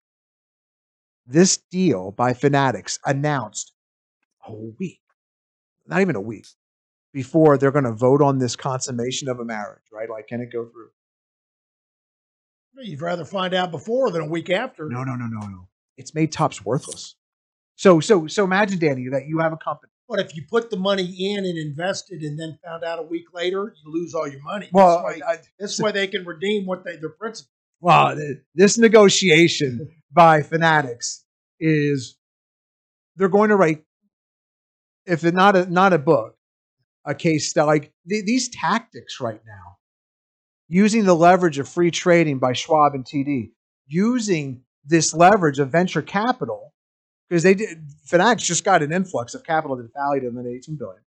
This deal by Fanatics announced a week, not even a week, before they're going to vote on this consummation of a marriage, right? Like, can it go through?
You'd rather find out before than a week after.
No, no, no, no, no. It's made Topps worthless. So, so, so imagine, Danny, that you have a company.
But if you put the money in and invested, and then found out a week later, you lose all your money.
Well,
this way,
I-
this way they can redeem what they their principal.
Well, this negotiation by Fanatics is they're going to write, if it not a not a book, a case study. Like th- these tactics right now, using the leverage of free trading by Schwab and TD, using this leverage of venture capital, because they did Fanatics just got an influx of capital that valued them at 18 billion.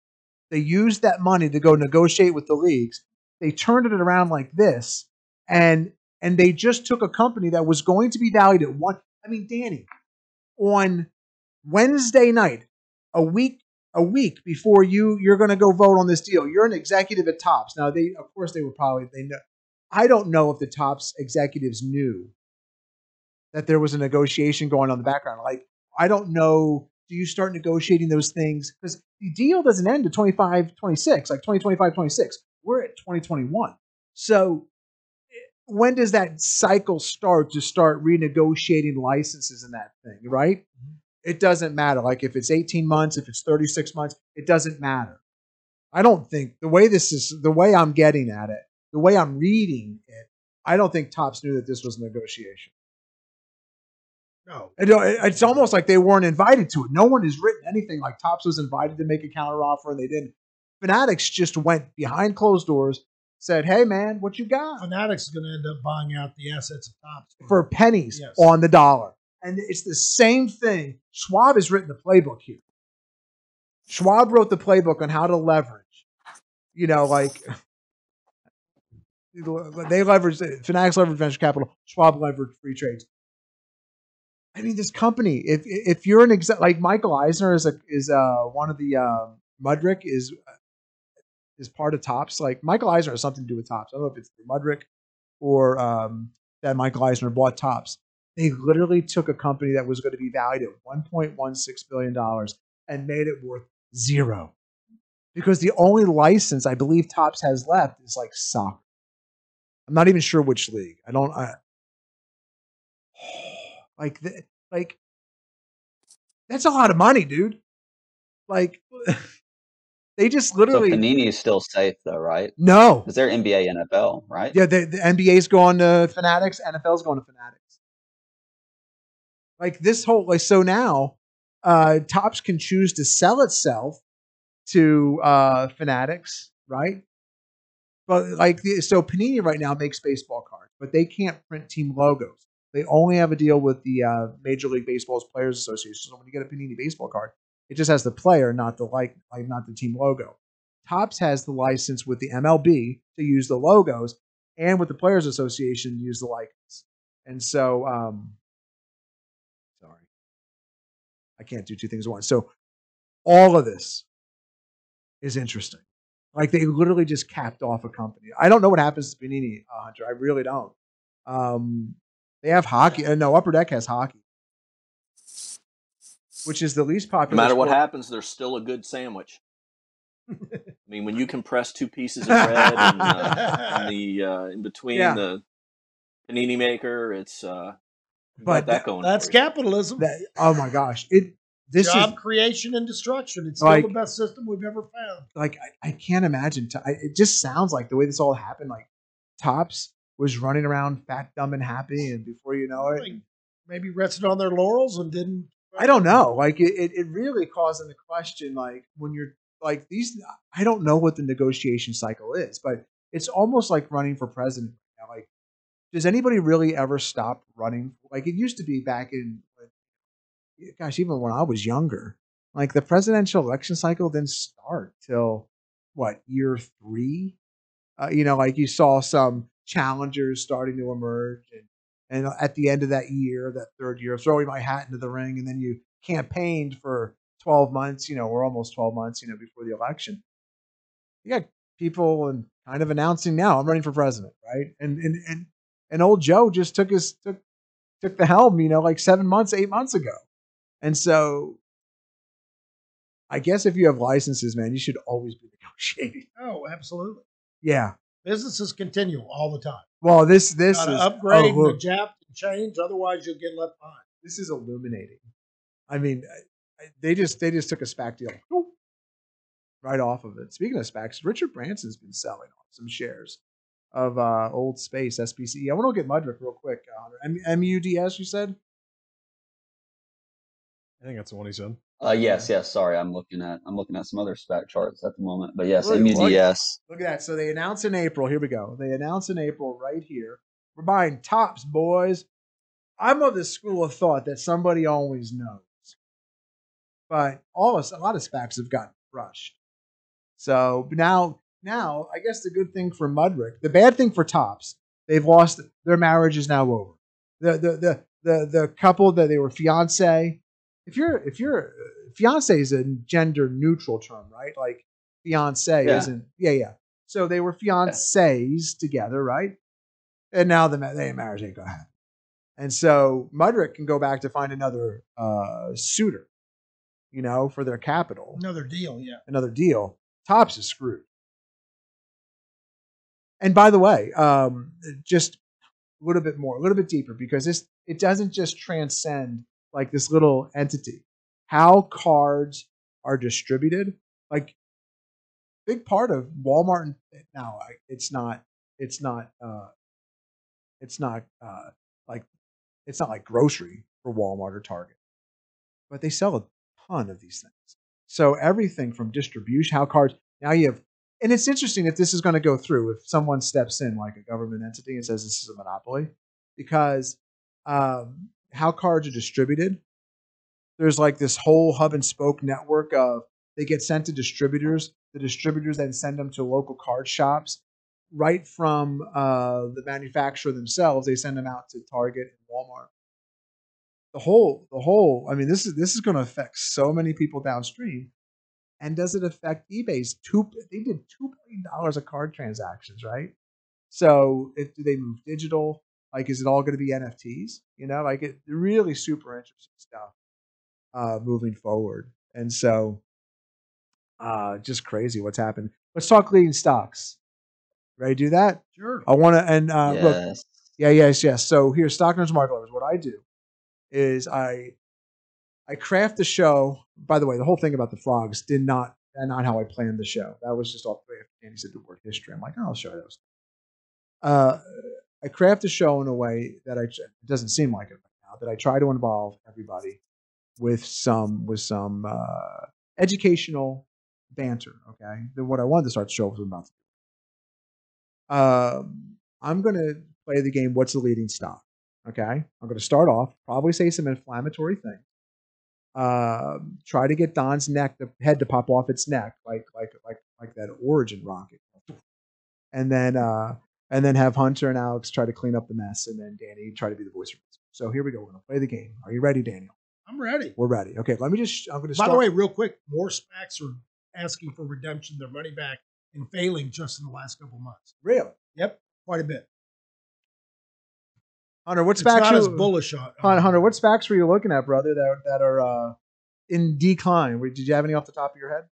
They used that money to go negotiate with the leagues. They turned it around like this, and and they just took a company that was going to be valued at one. I mean, Danny, on Wednesday night, a week a week before you you're going to go vote on this deal, you're an executive at Topps. Now, they of course they were probably they know. I don't know if the Topps executives knew that there was a negotiation going on in the background. Like, I don't know. Do you start negotiating those things? Because the deal doesn't end to 25, 26, like 2025, 26. We're at 2021. So eh, when does that cycle start to start renegotiating licenses and that thing, right? Mm-hmm. It doesn't matter. Like if it's 18 months, if it's 36 months, it doesn't matter. I don't think the way this is, the way I'm getting at it, the way I'm reading it, I don't think Topps knew that this was a negotiation.
No,
It- It's almost like they weren't invited to it. No one has written anything like Topps was invited to make a counteroffer and they didn't. Fanatics just went behind closed doors, said, "Hey man, what you got?"
Fanatics is going to end up buying out the assets of Topps
for pennies
Yes.
on the dollar. And it's the same thing. Schwab has written the playbook here. Schwab wrote the playbook on how to leverage. You know, like they leverage Fanatics leverage venture capital. Schwab leveraged free trades. I mean, this company. If if you're an exec, like Michael Eisner is a is uh one of the um, Mudrick is is part of Topps. Like Michael Eisner has something to do with Topps. I don't know if it's Mudrick or um, that Michael Eisner bought Topps. They literally took a company that was going to be valued at 1.16 billion dollars and made it worth zero. Because the only license I believe Topps has left is like soccer. I'm not even sure which league. I don't. I, like, the, like that's a lot of money, dude. Like, they just
So
literally
Panini is still safe though, right?
no.
Because they're NBA, NFL, right?
Yeah, the, the NBA's going to Fanatics, NFL's going to Fanatics. Like this whole like so now, uh Topps can choose to sell itself to uh Fanatics, right? But like the, so Panini right now makes baseball cards, but they can't print team logos. They only have a deal with the uh, Major League Baseball's Players Association. So when you get a Panini baseball card, it just has the player, not the like, like not the team logo. Topps has the license with the MLB to use the logos, and with the Players Association use the likeness. And so, um, I can't do two things at once. So, all of this is interesting. Like they literally just capped off a company. I don't know what happens to Panini uh, Hunter. I really don't. Um, They have hockey. Uh, no, Upper Deck has hockey, which is the least popular.
No matter what
sport.
happens, there's still a good sandwich. I mean, when you compress two pieces of bread and, uh, in the uh, in between
Yeah.
the panini maker, it's uh,
But
that going.
That's capitalism.
That- oh my gosh! It this
Job
is
creation and destruction. It's still
Like-
the best system we've ever found.
like I, I can't imagine. T- I, it just sounds like the way this all happened. Like Topps was running around fat, dumb, and happy, and before you know it,
Like, maybe rested on their laurels and didn't.
I don't know. Like it, it, really calls into question like when you're like these I don't know what the negotiation cycle is, but it's almost like running for president. Does anybody really ever stop running? Like it used to be back in gosh, even when I was younger. Like the presidential election cycle didn't start till what, year three? Uh, you know, like you saw some challengers starting to emerge and and at the end of that year, that third year, throwing my hat into the ring, and then you campaigned for 12 months, you know, or almost 12 months, you know, before the election. You got people and kind of announcing now, I'm running for president, right? And and and and old Joe just took his took took the helm, you know, like seven months, eight months ago. And so I guess if you have licenses, man, you should always be negotiating.
Oh, absolutely.
Yeah.
Businesses continue all the time.
Well, this this is oh,
upgrade,
oh,
and adapt, and change. Otherwise, you'll get left behind.
this is illuminating. I mean, I- I- they just they just took a SPAC deal right off of it. Speaking of SPACs, Richard Branson's been selling off some shares of uh, Old Space SPC. I want to get Mudrick real quick. Uh, MUDS, you said?
I think that's the one he said.
Uh, yes, yes. Sorry, I'm looking at I'm looking at some other spec charts at the moment, but yes,
Look, look.
MUDS.
Look at that. So they announced in April. Here we go. They announced in April right here. We're buying Topps, boys. I'm of the school of thought that somebody always knows. But all of, a lot of SPACs have gotten crushed. So now, now I guess the good thing for Mudrick, the bad thing for Topps, they've lost their marriage is now over. The the the the, the couple that they were fiance. If you're if you're fiance is a gender neutral term, right? Like fiance
Yeah.
isn't. Yeah, yeah. So they were fiancés together, right? And now the ma- they marriage ain't gonna happen. And so Mudrick can go back to find another uh, suitor, you know, for their capital,
Another deal, yeah.
another deal. Topps is screwed. And by the way, um, just a little bit more, a little bit deeper, because this it doesn't just transcend like this little entity. How cards are distributed, like big part of Walmart. and- Now it's not, it's not, uh, it's not uh, like it's not like grocery for Walmart or Target, but they sell a ton of these things. So everything from distribution, how cards now you have, and it's interesting if this is going to go through if someone steps in like a government entity and says this is a monopoly, because um, how cards are distributed. There's like this whole hub and spoke network of they get sent to distributors. The distributors then send them to local card shops. Right from uh, the manufacturer themselves, they send them out to Target and Walmart the whole the whole i mean this is this is going to affect so many people downstream and does it affect ebay's two they did two billion dollars of card transactions right? So if do they move digital? Like is it all going to be nfts you know like it really super interesting stuff uh moving forward. And so uh just crazy what's happened. Let's talk leading stocks. Ready to do that?
Sure.
i want to and uh look yeah, yes, yes. So here's Stock Nerds Market Lovers. What I do is I I craft the show. By the way, the whole thing about the frogs did not and not how I planned the show. That was just off the way Andy said the word history. I'm like, oh, I'll show you those. Uh, I craft the show in a way that I it doesn't seem like it right now that I try to involve everybody with some with some uh, educational banter. Okay, then what I wanted to start the show was about. Um, I'm to play the game. What's the leading stock? Okay, I'm to start off. Probably say some inflammatory things. Um, try to get Don's neck, the head to pop off its neck, like like like like that Origin rocket, and then uh, and then have Hunter and Alex try to clean up the mess, and then Danny try to be the voice. of reason. So here we go. We're going to play the game. Are you ready, Daniel?
I'm ready.
We're ready. Okay, let me just. I'm going to
By
start.
the way, real quick, more SPACs are asking for redemption, their money back, and failing just in the last couple months.
really,
Yep, quite a bit.
Hunter, what
It's
SPACs
not
are
as
you,
bullish on.
Hunter, Hunter, what SPACs were you looking at, brother? That that are uh, in decline? Did you have any off the top of your head?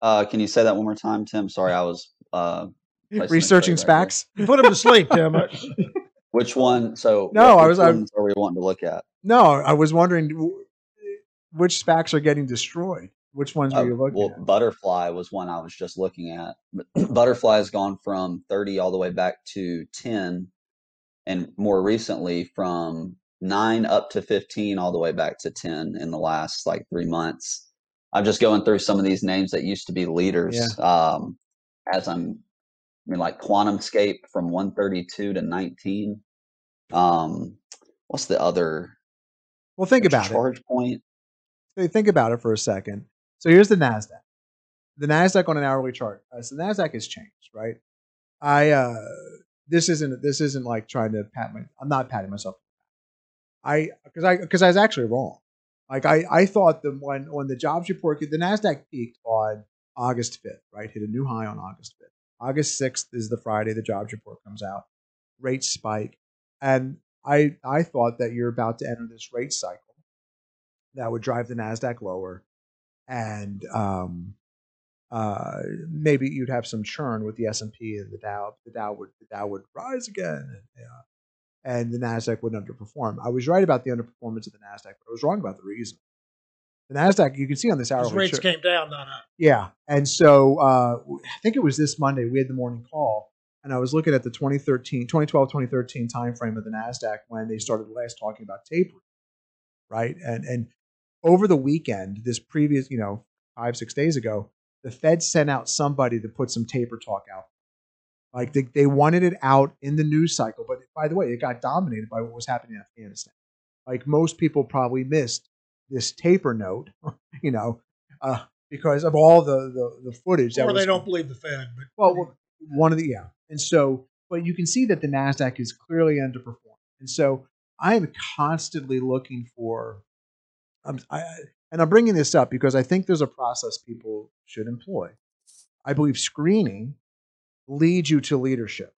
Uh, can you say that one more time, Tim? Sorry, I was uh,
Researching
trade right.
SPACs.
Put him to sleep, Tim.
Which one? So
No,
what-
I was- I-
ones are we wanting to look at?
No, I was wondering which SPACs are getting destroyed. Which ones were
Uh,
you looking at?
well,
at?
Butterfly was one I was just looking at. Butterfly has gone from 30 all the way back to 10, and more recently from 9 up to 15 all the way back to 10 in the last like three months. I'm just going through some of these names that used to be leaders. Um, as I'm, I mean, like QuantumScape from 132 to 19. Um, what's the other?
Well, think about it.
Charge Point.
So think about it for a second. So here's the Nasdaq. The Nasdaq on an hourly chart. Uh, so the Nasdaq has changed, right? I uh this isn't this isn't like trying to pat my. I'm not patting myself. I because I because I was actually wrong. Like I I thought that when when the jobs report the Nasdaq peaked on August 5th, right? Hit a new high on August 5th. August 6th is the Friday the jobs report comes out. Rate spike, and I I thought that you're about to enter this rate cycle that would drive the Nasdaq lower, and um, uh, maybe you'd have some churn with the S and P and the Dow. The Dow would the Dow would rise again, and, yeah, and the Nasdaq would underperform. I was right about the underperformance of the Nasdaq, but I was wrong about the reason. The Nasdaq, you can see on this
His
hourly
rates came down, not up.
Yeah. And so uh, I think it was this Monday, we had the morning call, and I was looking at the 2013, 2012, 2013 timeframe of the NASDAQ when they started last talking about tapering, right? And, and over the weekend, this previous, you know, five, six days ago, the Fed sent out somebody to put some taper talk out. Like they, they wanted it out in the news cycle. But by the way, it got dominated by what was happening in Afghanistan. Like most people probably missed this taper note, you know, uh, because of all the, the, the footage that
Or
was
they don't believe the Fed. But
well, well, one of the yeah, and so, but you can see that the Nasdaq is clearly underperforming, and so I am constantly looking for, um, I, and I'm bringing this up because I think there's a process people should employ. I believe screening leads you to leadership,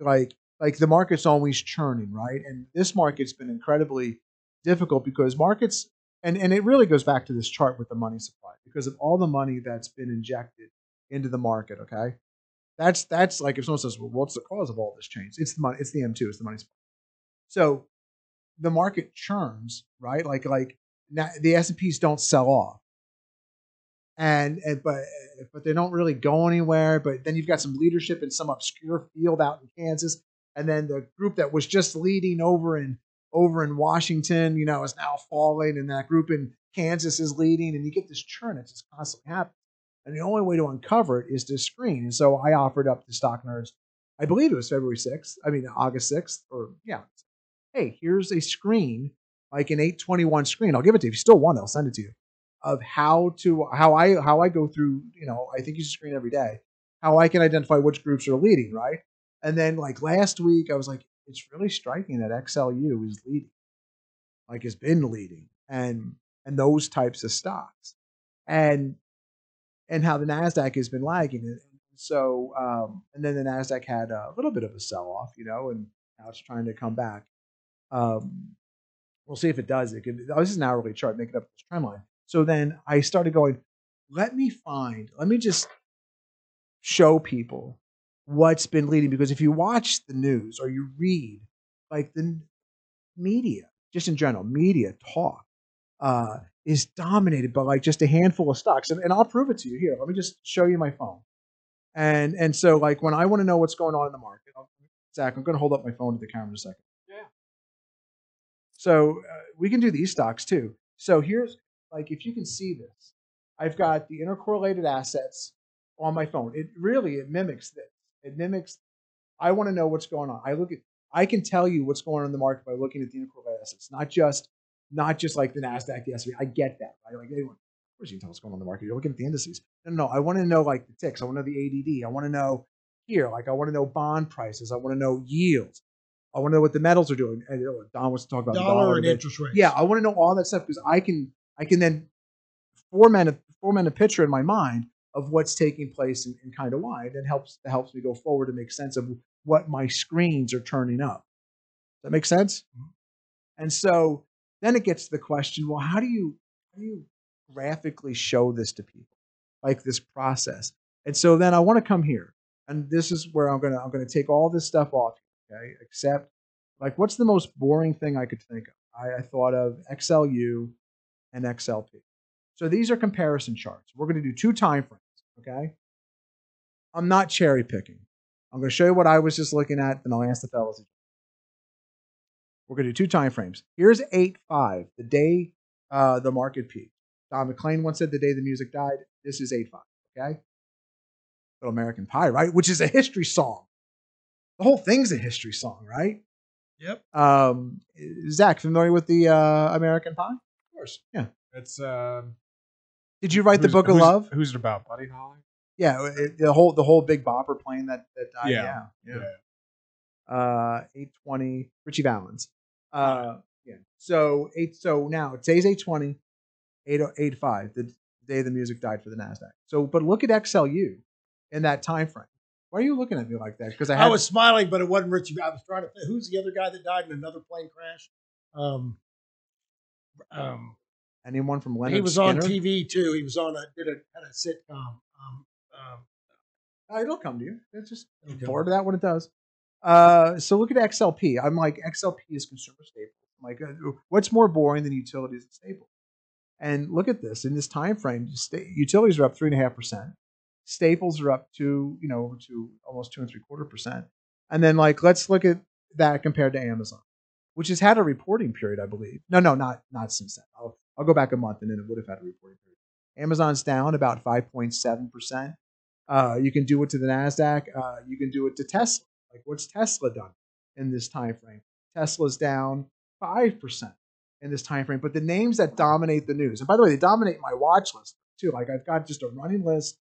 like like the market's always churning, right? And this market's been incredibly difficult because markets, and and it really goes back to this chart with the money supply because of all the money that's been injected into the market. Okay, that's that's like if someone says, "Well, what's the cause of all this change?" It's the money. It's the M two. It's the money supply. So the market churns, right? Like like now the S and P's don't sell off, and, and but but they don't really go anywhere. But then you've got some leadership in some obscure field out in Kansas, and then the group that was just leading over in over in Washington, you know, is now falling, and that group in Kansas is leading, and you get this churn. It's just constantly happening. And the only way to uncover it is to screen. And so I offered up to stock nerds, I believe it was February 6th, I mean, August 6th, or yeah. Hey, here's a screen, like an 821 screen. I'll give it to you. If you still want it, I'll send it to you. Of how to how I how I go through, you know, I think you should screen every day, how I can identify which groups are leading, right? And then like last week, I was like, it's really striking that XLU is leading, like has been leading, and and those types of stocks. And and how the Nasdaq has been lagging. And so, um, and then the Nasdaq had a little bit of a sell-off, you know, and now it's trying to come back. Um, we'll see if it does. It could. Oh, this is an hourly chart, make it up this trend line. So then I started going. Let me find. Let me just show people what's been leading because if you watch the news or you read like the media, just in general, media talk. Uh, is dominated by like just a handful of stocks. And, and I'll prove it to you here. Let me just show you my phone. And and so like when I want to know what's going on in the market, I'll, Zach, I'm going to hold up my phone to the camera in a second. So uh, we can do these stocks too. So here's like if you can see this, I've got the intercorrelated assets on my phone. It really it mimics this. It mimics. I want to know what's going on. I look at. I can tell you what's going on in the market by looking at the intercorrelated assets, not just not just like the Nasdaq, S&P. I get that, right? Like anyone, of course, you can tell what's going on in the market. You're looking at the indices. No, no, no. I want to know like the ticks. I want to know the ADD. I want to know here, like I want to know bond prices. I want to know yields. I want to know what the metals are doing. And Don wants to talk about the
dollar
dollar
and interest rates.
Yeah, I want to know all that stuff because I can I can then format a format a picture in my mind of what's taking place and, and kind of why. And it helps it helps me go forward to make sense of what my screens are turning up. Does that make sense? Mm-hmm. And so then it gets to the question, well, how do you how do you graphically show this to people? Like this process. And so then I want to come here. And this is where I'm gonna I'm gonna take all this stuff off, okay? Except like what's the most boring thing I could think of? I, I thought of XLU and XLP. So these are comparison charts. We're going to do two time frames, okay? I'm not cherry picking. I'm going to show you what I was just looking at, and I'll ask the fellas. We're going to do two time frames. Here's 8 5, the day uh, the market peaked. Don McLean once said the day the music died. This is 8 5, okay? Little American Pie, right? Which is a history song. The whole thing's a history song, right?
Yep.
Um, Zach, familiar with the uh, American Pie?
Of course.
Yeah.
It's uh,
Did you write the Book of Love?
Who's it about, Buddy Holly?
Yeah, it, the whole the whole big bopper plane that that died. Yeah,
Yeah.
yeah. Uh, eight twenty, Ritchie Valens. Uh, yeah. So eight. So now today's eight twenty, eight eight five. The day the music died for the Nasdaq. So, but look at XLU in that time frame. Why are you looking at me like that? Because I,
I, was smiling, but it wasn't Richie. I was trying to think who's the other guy that died in another plane crash. Um, um,
anyone from Leonard.
he was on TV too. He was on a did a had a sitcom. Um, um,
Uh, it'll come to you. It's just
come.
forward to that when it does. Uh, so look at XLP. I'm like XLP is consumer staples. I'm like, uh, what's more boring than utilities and staples? And look at this in this time frame. sta- Utilities are up three and a half percent. Staples are up to you know over to almost two and three quarter percent. And then like let's look at that compared to Amazon, which has had a reporting period, I believe. No, no, not not since then. I'll I'll go back a month and then it would have had a reporting period. Amazon's down about five point seven percent. Uh, you can do it to the Nasdaq. Uh, you can do it to Tesla. Like, what's Tesla done in this time frame? Tesla's down five percent in this time frame. But the names that dominate the news, and by the way, they dominate my watch list too. Like, I've got just a running list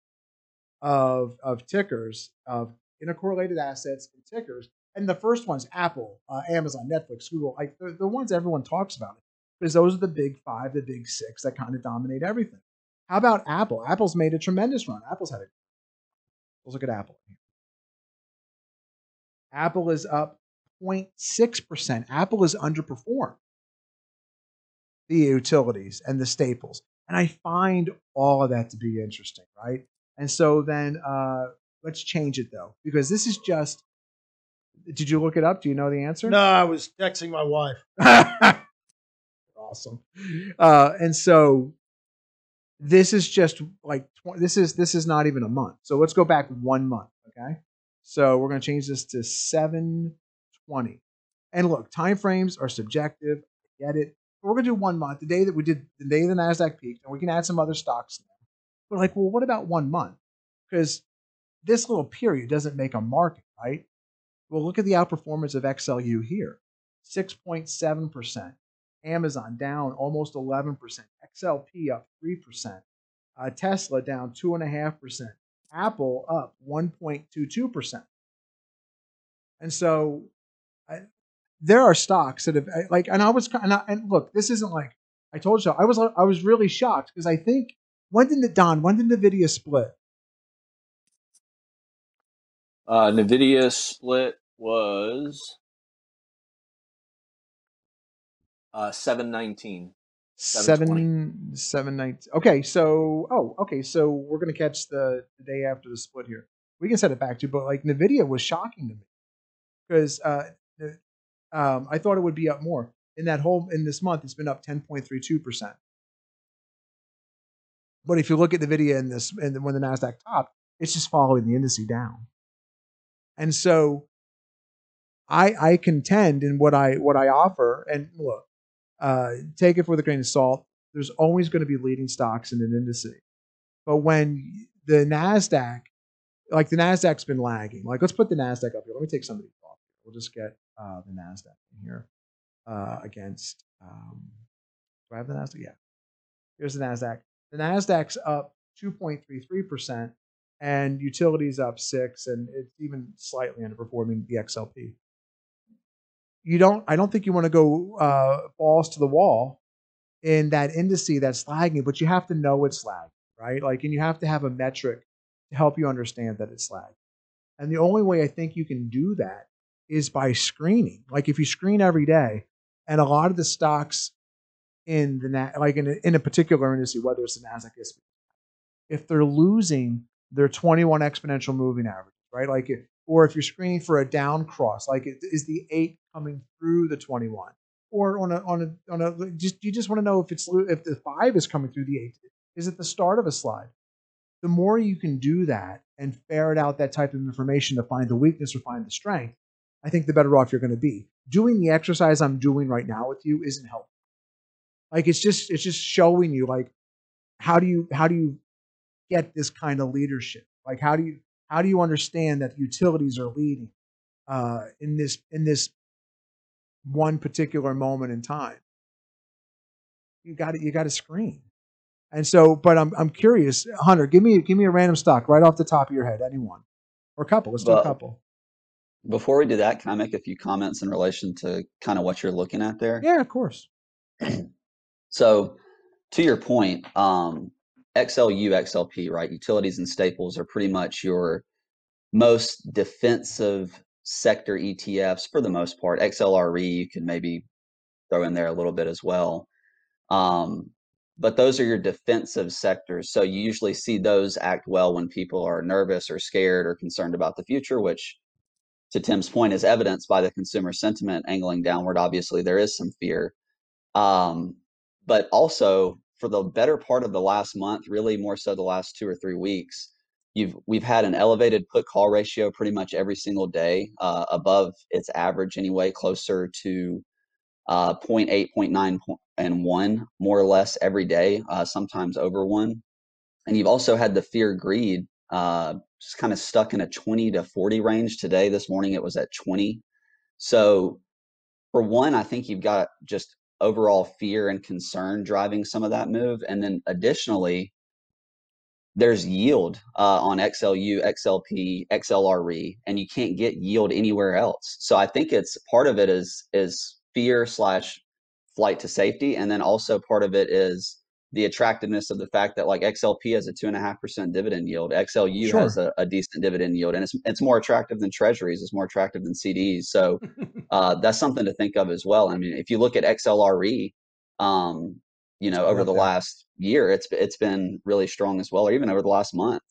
of of tickers of intercorrelated assets and tickers. And the first one's Apple, uh, Amazon, Netflix, Google. Like the, the ones everyone talks about because those are the big five, the big six that kind of dominate everything. How about Apple? Apple's made a tremendous run. Apple's had a Let's look at Apple. Apple is up 0.6%. Apple is underperformed the utilities and the staples. And I find all of that to be interesting, right? And so then uh, let's change it though, because this is just. Did you look it up? Do you know the answer?
No, I was texting my wife.
awesome. Uh, and so this is just like this is this is not even a month. So let's go back one month. Okay. So we're going to change this to 720. And look, time frames are subjective. I get it. But we're going to do one month. The day that we did the day the Nasdaq peaked, and we can add some other stocks. But like, well, what about one month? Because this little period doesn't make a market, right? Well, look at the outperformance of XLU here 6.7%. Amazon down almost 11%. XLP up 3%. Uh, Tesla down 2.5%. Apple up 1.22%. And so I, there are stocks that have like, and I was, and, I, and look, this isn't like I told you, I was, I was really shocked because I think when did the Don, when did Nvidia split?
Uh, Nvidia split was uh, seven nineteen.
Seven, seven nights. Okay, so oh, okay, so we're gonna catch the, the day after the split here. We can set it back to, but like Nvidia was shocking to me because uh, um, I thought it would be up more in that whole in this month. It's been up ten point three two percent. But if you look at the video in this, and when the Nasdaq topped, it's just following the indice down. And so, I I contend in what I what I offer, and look, uh, take it with a grain of salt. There's always going to be leading stocks in an industry. But when the NASDAQ, like the NASDAQ's been lagging, like let's put the NASDAQ up here. Let me take some of these off. We'll just get uh, the NASDAQ in here uh, against, um, do I have the NASDAQ? Yeah. Here's the NASDAQ. The NASDAQ's up 2.33% and utilities up six, and it's even slightly underperforming the XLP you don't i don't think you want to go uh, balls to the wall in that indice that's lagging but you have to know it's lagging right? Like and you have to have a metric to help you understand that it's lagging. And the only way I think you can do that is by screening. Like if you screen every day, and a lot of the stocks in the like in a, in a particular industry, whether it's the Nasdaq, if they're losing their 21 exponential moving average, right? Like, if, or if you're screening for a down cross, like is the eight coming through the 21, or on a on a on a just you just want to know if it's if the five is coming through the eight, is it the start of a slide? The more you can do that and ferret out that type of information to find the weakness or find the strength, I think the better off you're going to be. Doing the exercise I'm doing right now with you isn't helpful. Like it's just it's just showing you like how do you how do you get this kind of leadership? Like how do you how do you understand that utilities are leading uh, in this in this one particular moment in time? You got to you got to screen. And so, but I'm I'm curious, Hunter. Give me give me a random stock right off the top of your head, anyone, or a couple. Let's do a couple.
before we do that, can I make a few comments in relation to kind of what you're looking at there?
Yeah, of course.
So, to your point, um, XLU, XLP, right? Utilities and staples are pretty much your most defensive sector ETFs for the most part. XLRE, you can maybe throw in there a little bit as well. Um, but those are your defensive sectors. So you usually see those act well when people are nervous or scared or concerned about the future, which to Tim's point is evidenced by the consumer sentiment angling downward. Obviously, there is some fear. Um, but also for the better part of the last month, really more so the last two or three weeks, you've we've had an elevated put call ratio pretty much every single day, uh, above its average anyway, closer to uh, 0.8, 0.9, and 1 more or less every day, uh, sometimes over 1. And you've also had the fear greed uh, just kind of stuck in a 20 to 40 range today. This morning it was at 20. So, for one, I think you've got just overall fear and concern driving some of that move. And then additionally, there's yield uh, on XLU, XLP, XLRE, and you can't get yield anywhere else. So I think it's part of it is is fear slash flight to safety, and then also part of it is the attractiveness of the fact that like XLP has a two and a half percent dividend yield, XLU has a, a decent dividend yield, and it's it's more attractive than Treasuries, it's more attractive than CDs. So uh, that's something to think of as well. I mean, if you look at XLRE, um, you know, over the last year, it's it's been really strong as well, or even over the last month.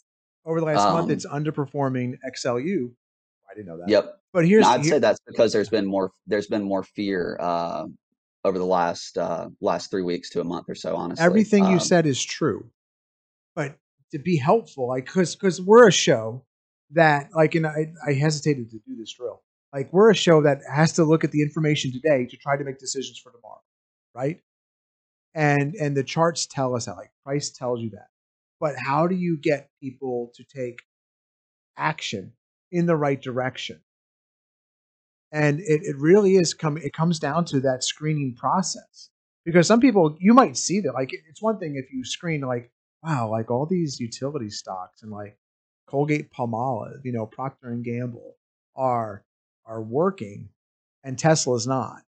Over the last month,
Um,
it's underperforming XLU. I didn't know that.
Yep.
But here's
And I'd
here-
say that's because there's been more there's been more fear uh, over the last uh, last three weeks to a month or so. Honestly,
everything you
Um,
said is true. But to be helpful, like because because we're a show that like, and I, I hesitated to do this drill. Like we're a show that has to look at the information today to try to make decisions for tomorrow, right? And and the charts tell us that, like price tells you that. But how do you get people to take action in the right direction? And it, it really is come it comes down to that screening process. Because some people you might see that like it's one thing if you screen like, wow, like all these utility stocks and like Colgate Palmolive, you know, Procter and Gamble are are working and Tesla's not.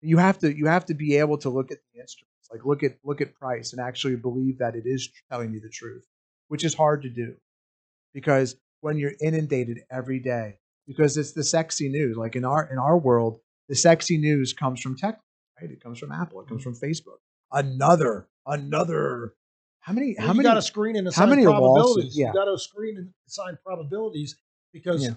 You have to you have to be able to look at the instruments, like look at look at price and actually believe that it is telling you the truth, which is hard to do because when you're inundated every day because it's the sexy news like in our in our world the sexy news comes from tech right it comes from apple it comes mm-hmm. from facebook another another how many
Well,
how many
got a screen and
how
assign
many
probabilities.
yeah.
You got to screen and assign probabilities because
Yeah.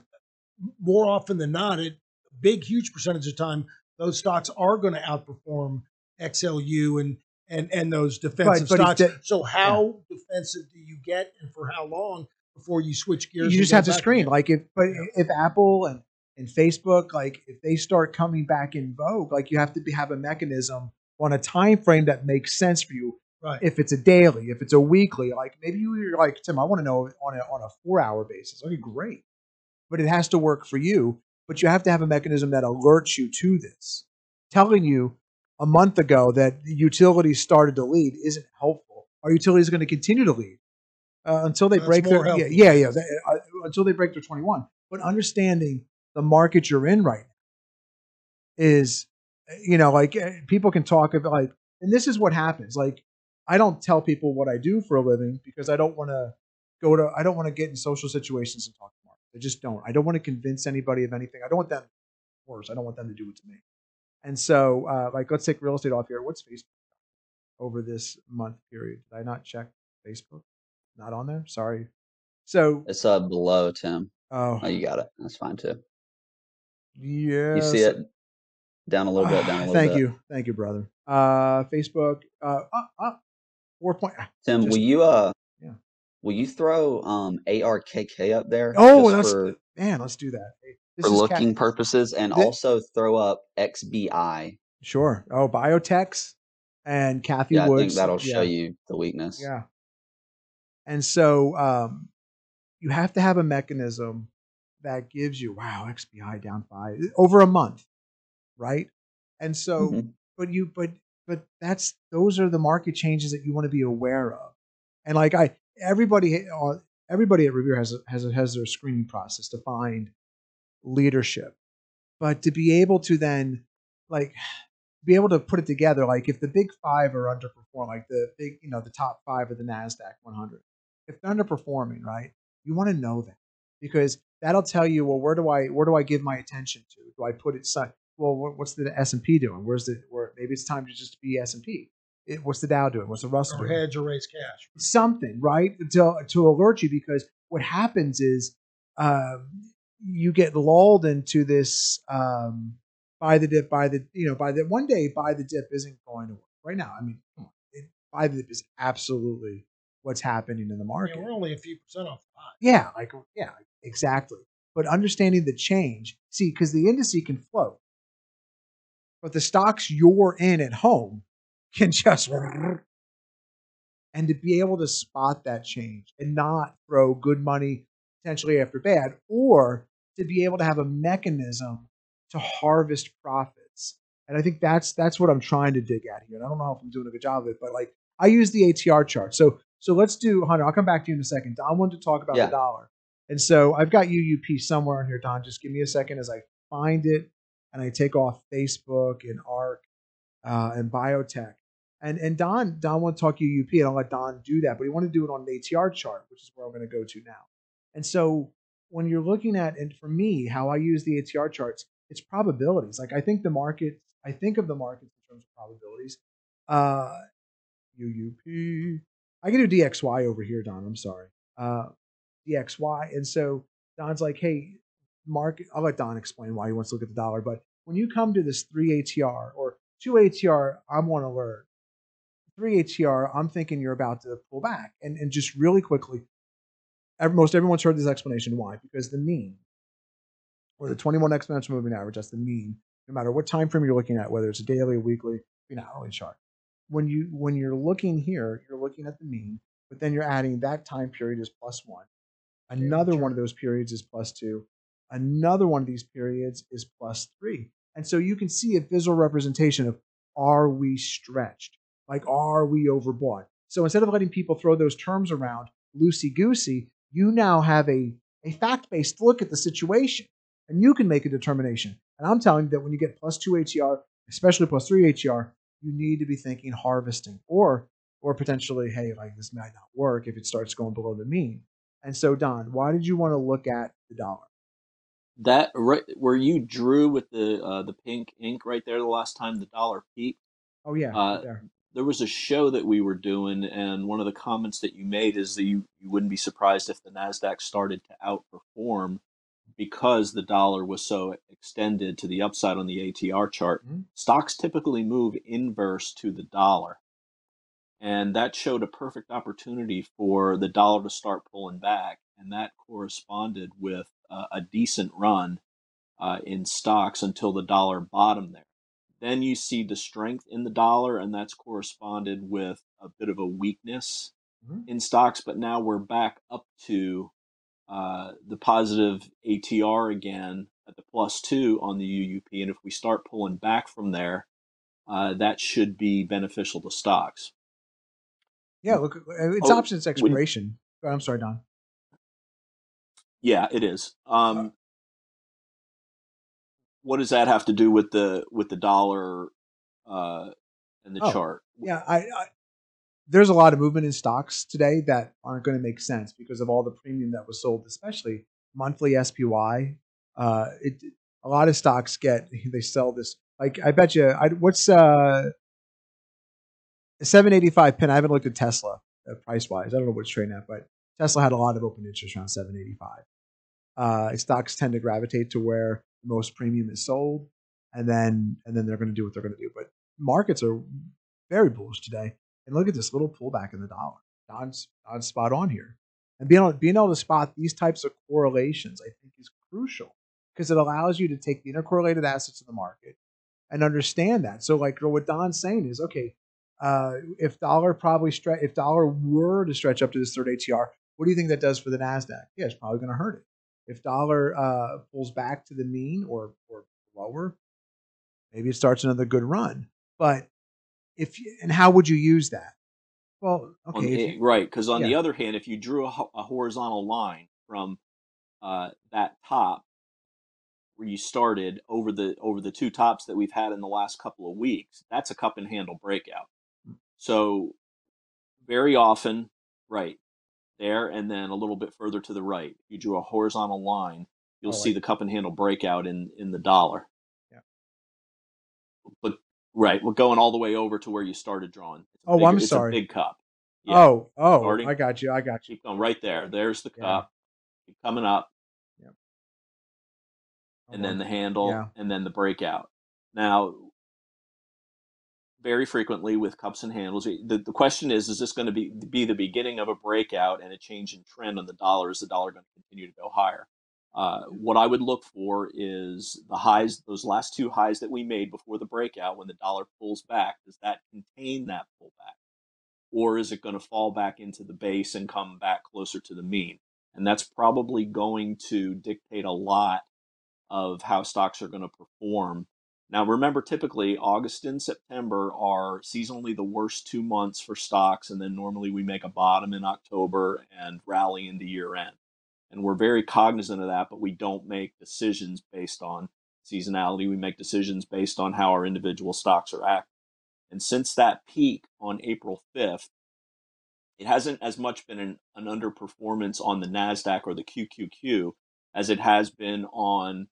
more often than not, it big huge percentage of time those stocks are going to outperform XLU and and and those defensive stocks.
that-
so how defensive do you get, and for how long before you switch gears?
you just have to screen like if but if apple and and facebook like if they start coming back in vogue like you have to be, have a mechanism on a time frame that makes sense for you.
Right.
if it's a daily if it's a weekly like maybe you're like tim i want to know on a on a four hour basis. Okay great. But it has to work for you but you have to have a mechanism that alerts you to this. Telling you a month ago that the utilities started to lead isn't helpful. Our utilities are going to continue to lead uh, until they
That's
break their yeah yeah, yeah they- uh, until they break their 21 but understanding the market you're in right now is you know like uh, people can talk about like and this is what happens like i don't tell people what i do for a living because i don't want to go to i don't want to get in social situations and talk to market I just don't. I don't want to convince anybody of anything. I don't want them worse. I don't want them to do it to me. And so, uh, like, let's take real estate off here. What's Facebook over this month period? Did I not check Facebook? Not on there. Sorry. So,
It's uh below Tim.
oh,
Oh, you got it. That's fine too.
yeah.
You see it down a little bit, down a little
Thank
bit.
you, thank you, brother. Uh, Facebook, uh, up, up, four point.
Tim,
just-
will you uh
yeah.
will you throw um ARKK up there?
Oh, that's
for,
man. Let's do that. This
for looking
Cat-
purposes and
Thi-
also throw up XBI.
Sure. Oh, biotechs and Cathie
Yeah, I
Woods.
think that'll show
yeah.
you the weakness.
Yeah. And so um, you have to have a mechanism that gives you wow XBI down five over a month, right? And so,
Mhm.
but you but but that's those are the market changes that you want to be aware of. And like I, everybody uh, everybody at Revere has has has their screening process to find leadership, but to be able to then like be able to put it together like if the big five are underperforming like the big you know the top five of the nasdaq 100 if they're underperforming right you want to know that because that'll tell you well where do i where do i give my attention to? Do i put it side well what's the s&p doing? Where's the where maybe it's time to just be s&p what's the dow doing? What's the russell
Or
doing?
hedge or raise cash.
something right to to alert you because what happens is um, you get lulled into this um, buy the dip buy the you know buy the one day buy the dip isn't going to work. Right now i mean come on it, buy the dip is absolutely what's happening in the market
mean, we're only a few percent off the high.
yeah like yeah exactly. But understanding the change see because the industry can float. But the stocks you're in at home can just and to be able to spot that change and not throw good money potentially after bad or to be able to have a mechanism to harvest profits. And i think that's that's what i'm trying to dig at here and i don't know if i'm doing a good job of it but like i use the atr chart. So so let's do hunter i'll come back to you in a second don wanted to talk about
Yeah.
the dollar and so i've got uup somewhere in here don just give me a second as i find it and i take off facebook and arc uh, and biotech and and Don Don want to talk UUP, and I'll let Don do that. But he want to do it on an ATR chart, which is where I'm going to go to now. And so when you're looking at, and for me, how I use the ATR charts, it's probabilities. Like I think the market, I think of the markets in terms of probabilities. Uh, UUP. I can do DXY over here, Don. I'm sorry. Uh, DXY. And so Don's like, hey, Mark, I'll let Don explain why he wants to look at the dollar. But when you come to this three ATR or two ATR, I want to learn three ATR, I'm thinking you're about to pull back. And, and just really quickly, ev- most everyone's heard this explanation. Why? Because the mean, or the 21 exponential moving average, that's the mean, no matter what time frame you're looking at, whether it's a daily, weekly, an hourly chart. When you when you're looking here, you're looking at the mean, but then you're adding that time period is plus one. Another one of those periods is plus two. Another one of these periods is plus three. And so you can see a visual representation of are we stretched? Like, are we overbought? So instead of letting people throw those terms around loosey goosey, you now have a, a fact based look at the situation and you can make a determination. And I'm telling you that when you get plus two ATR, especially plus three ATR, you need to be thinking harvesting or or potentially, hey, like this might not work if it starts going below the mean. And so, Don, why did you want to look at the dollar?
That right where you drew with the uh, the pink ink right there the last time the dollar peaked.
Oh yeah,
Uh,
there.
There was a show that we were doing, and one of the comments that you made is that you, you wouldn't be surprised if the Nasdaq started to outperform because the dollar was so extended to the upside on the ATR chart.
Mhm.
Stocks typically move inverse to the dollar, and that showed a perfect opportunity for the dollar to start pulling back, and that corresponded with uh, a decent run uh, in stocks until the dollar bottomed there. Then you see the strength in the dollar, and that's corresponded with a bit of a weakness
Mhm.
in stocks. But now we're back up to uh, the positive ATR again at the plus two on the UUP. And if we start pulling back from there, uh, that should be beneficial to stocks.
Yeah, look, uh, it's
Oh,
options expiration. Oh, I'm sorry, Don.
Yeah, it is.
Uh,
Um, what does that have to do with the with the dollar uh, and the
Oh,
chart?
Yeah, I, I there's a lot of movement in stocks today that aren't going to make sense because of all the premium that was sold, especially monthly SPY. Uh, it a lot of stocks get they sell this like I bet you. I, what's uh seven eighty five pin? I haven't looked at Tesla uh, price wise. I don't know what's trading at, but Tesla had a lot of open interest around seven eighty five. Uh, stocks tend to gravitate to where the most premium is sold, and then and then they're going to do what they're going to do. But markets are very bullish today, and look at this little pullback in the dollar. Don's, Don's spot on here, and being able, being able to spot these types of correlations, I think, is crucial because it allows you to take the intercorrelated assets of the market and understand that. So, like what Don's saying is, okay, uh, if dollar probably stretch, if dollar were to stretch up to this third ATR, what do you think that does for the Nasdaq? Yeah, it's probably going to hurt it. If dollar uh, pulls back to the mean or or lower, maybe it starts another good run. But if you, and how would you use that? Well, okay, if
the,
you,
right, because on the other hand, if you drew a, a horizontal line from uh, that top where you started over the over the two tops that we've had in the last couple of weeks, that's a cup and handle breakout. So very often, right there, and then a little bit further to the right, you drew a horizontal line. You'll
oh,
see
like
the cup and handle breakout in in the dollar.
yeah.
But right, we're going all the way over to where you started drawing. It's
Oh,
bigger,
I'm sorry.
big cup. Yeah,
Oh, oh,
starting.
I got you. I got you.
Keep going right there. There's the
Yeah,
cup. Keep coming up,
yeah.
and then the handle,
yeah.
and then the breakout. Now, very frequently with cups and handles, the, the question is: Is this going to be be the beginning of a breakout and a change in trend on the dollar? Is the dollar going to continue to go higher? Uh, what I would look for is the highs, those last two highs that we made before the breakout. When the dollar pulls back, does that contain that pullback? or is it going to fall back into the base and come back closer to the mean? And that's probably going to dictate a lot of how stocks are going to perform. Now, remember, typically August and September are seasonally the worst two months for stocks, and then normally we make a bottom in October and rally into year end. And we're very cognizant of that, but we don't make decisions based on seasonality. We make decisions based on how our individual stocks are acting. And since that peak on April 5th, it hasn't as much been an, an underperformance on the NASDAQ or the QQQ as it has been on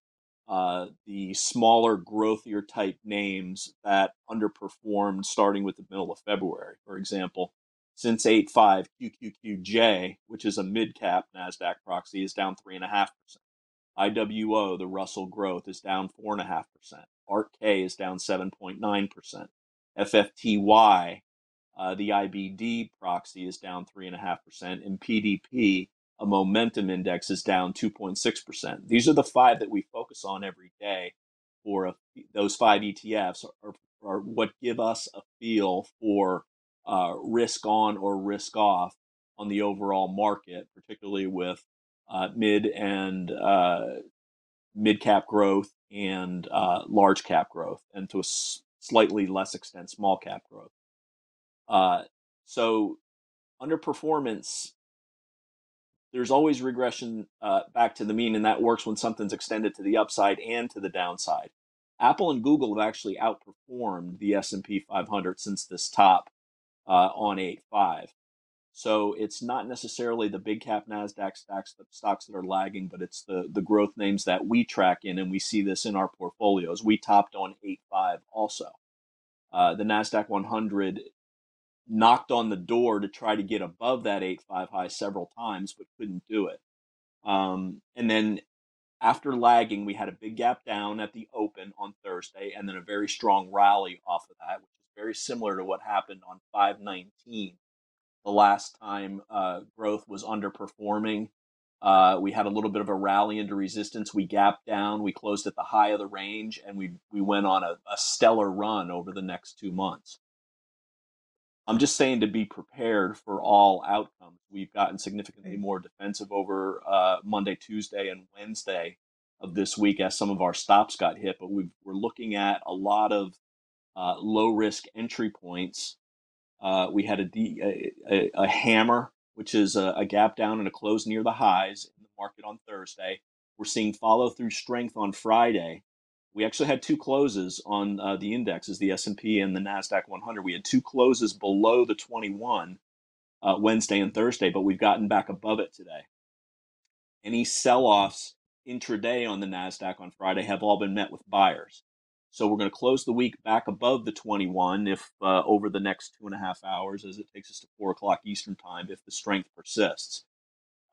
uh, the smaller, growthier type names that underperformed starting with the middle of February. For example, since 8.5, QQQJ, which is a mid cap NASDAQ proxy, is down 3.5%. IWO, the Russell Growth, is down 4.5%. ARK is down 7.9%. FFTY, uh, the IBD proxy, is down 3.5%. And PDP, a momentum index, is down 2.6%. These are the five that we focus on every day for a, those five ETFs are, are what give us a feel for uh, risk on or risk off on the overall market, particularly with uh, mid and uh, mid cap growth and uh, large cap growth, and to a s- slightly less extent, small cap growth. Uh, so, underperformance, there's always regression uh, back to the mean, and that works when something's extended to the upside and to the downside. Apple and Google have actually outperformed the S&P 500 since this top uh, on 8.5. So it's not necessarily the big cap Nasdaq stocks, the stocks that are lagging, but it's the the growth names that we track in, and we see this in our portfolios. We topped on 8.5 also. Uh, the Nasdaq 100 knocked on the door to try to get above that 8.5 high several times, but couldn't do it. Um, and then after lagging, we had a big gap down at the open on Thursday, and then a very strong rally off of that, which very similar to what happened on 519 the last time uh, growth was underperforming. Uh, we had a little bit of a rally into resistance. We gapped down. We closed at the high of the range, and we we went on a, a stellar run over the next two months. I'm just saying to be prepared for all outcomes. We've gotten significantly more defensive over uh, Monday, Tuesday, and Wednesday of this week as some of our stops got hit, but we we're looking at a lot of uh, low risk entry points. Uh, we had a, hammer, which is a, a gap down and a close near the highs in the market on Thursday. We're seeing follow through strength on Friday. We actually had two closes on uh, the indexes, the S&P and the Nasdaq 100. We had two closes below the 21 uh, Wednesday and Thursday, but we've gotten back above it today. any sell-offs intraday on the Nasdaq on Friday have all been met with buyers. So we're going to close the week back above the 21 if uh, over the next two and a half hours, as it takes us to four o'clock Eastern time, if the strength persists.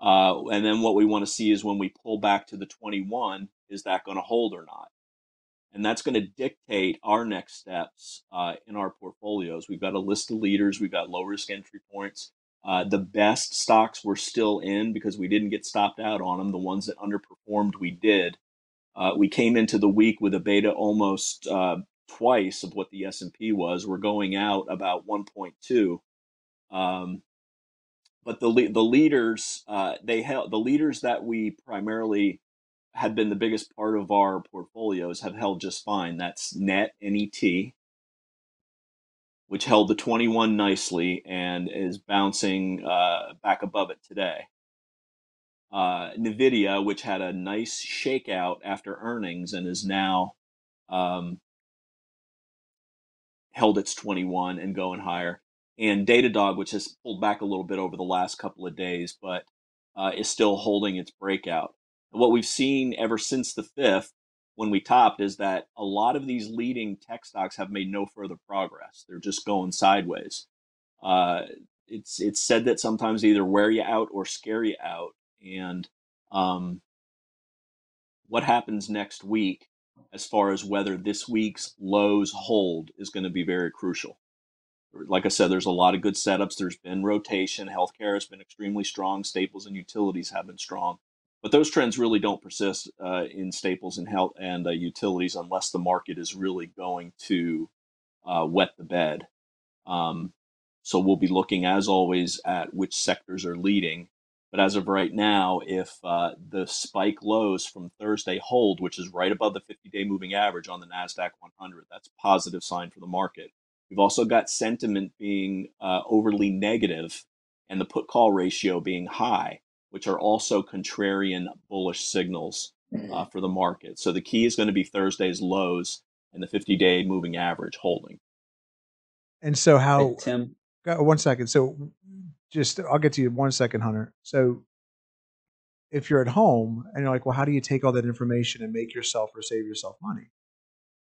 Uh, and then what we want to see is when we pull back to the 21, is that going to hold or not? And that's going to dictate our next steps uh, in our portfolios. We've got a list of leaders, we've got low risk entry points. Uh, the best stocks we're still in because we didn't get stopped out on them. The ones that underperformed, we did. Uh, we came into the week with a beta almost uh, twice of what the S&P was. We're going out about 1.2. Um, but the the leaders uh, they held the leaders that we primarily had been the biggest part of our portfolios have held just fine. That's Net NET, which held the 21 nicely and is bouncing uh, back above it today. Uh, Nvidia, which had a nice shakeout after earnings and is now um, held its 21 and going higher. And Datadog, which has pulled back a little bit over the last couple of days, but uh, is still holding its breakout. And what we've seen ever since the fifth, when we topped, is that a lot of these leading tech stocks have made no further progress. They're just going sideways. Uh, it's it's said that sometimes they either wear you out or scare you out, and um, what happens next week, as far as whether this week's lows hold, is going to be very crucial like I said, there's a lot of good setups. There's been rotation. Healthcare has been extremely strong. Staples and utilities have been strong, but those trends really don't persist uh, in staples and health and uh, utilities unless the market is really going to uh, wet the bed. Um, so we'll be looking, as always, at which sectors are leading. But as of right now, if uh, the spike lows from Thursday hold, which is right above the 50-day moving average on the Nasdaq 100, that's a positive sign for the market. We've also got sentiment being uh, overly negative and the put call ratio being high, which are also contrarian bullish signals uh, for the market. So the key is going to be Thursday's lows and the 50 day moving average holding.
And so
Hey,
how?
Tim,
One second. So just I'll get to you one second, Hunter. So if you're at home and you're like, well, how do you take all that information and make yourself or save yourself money?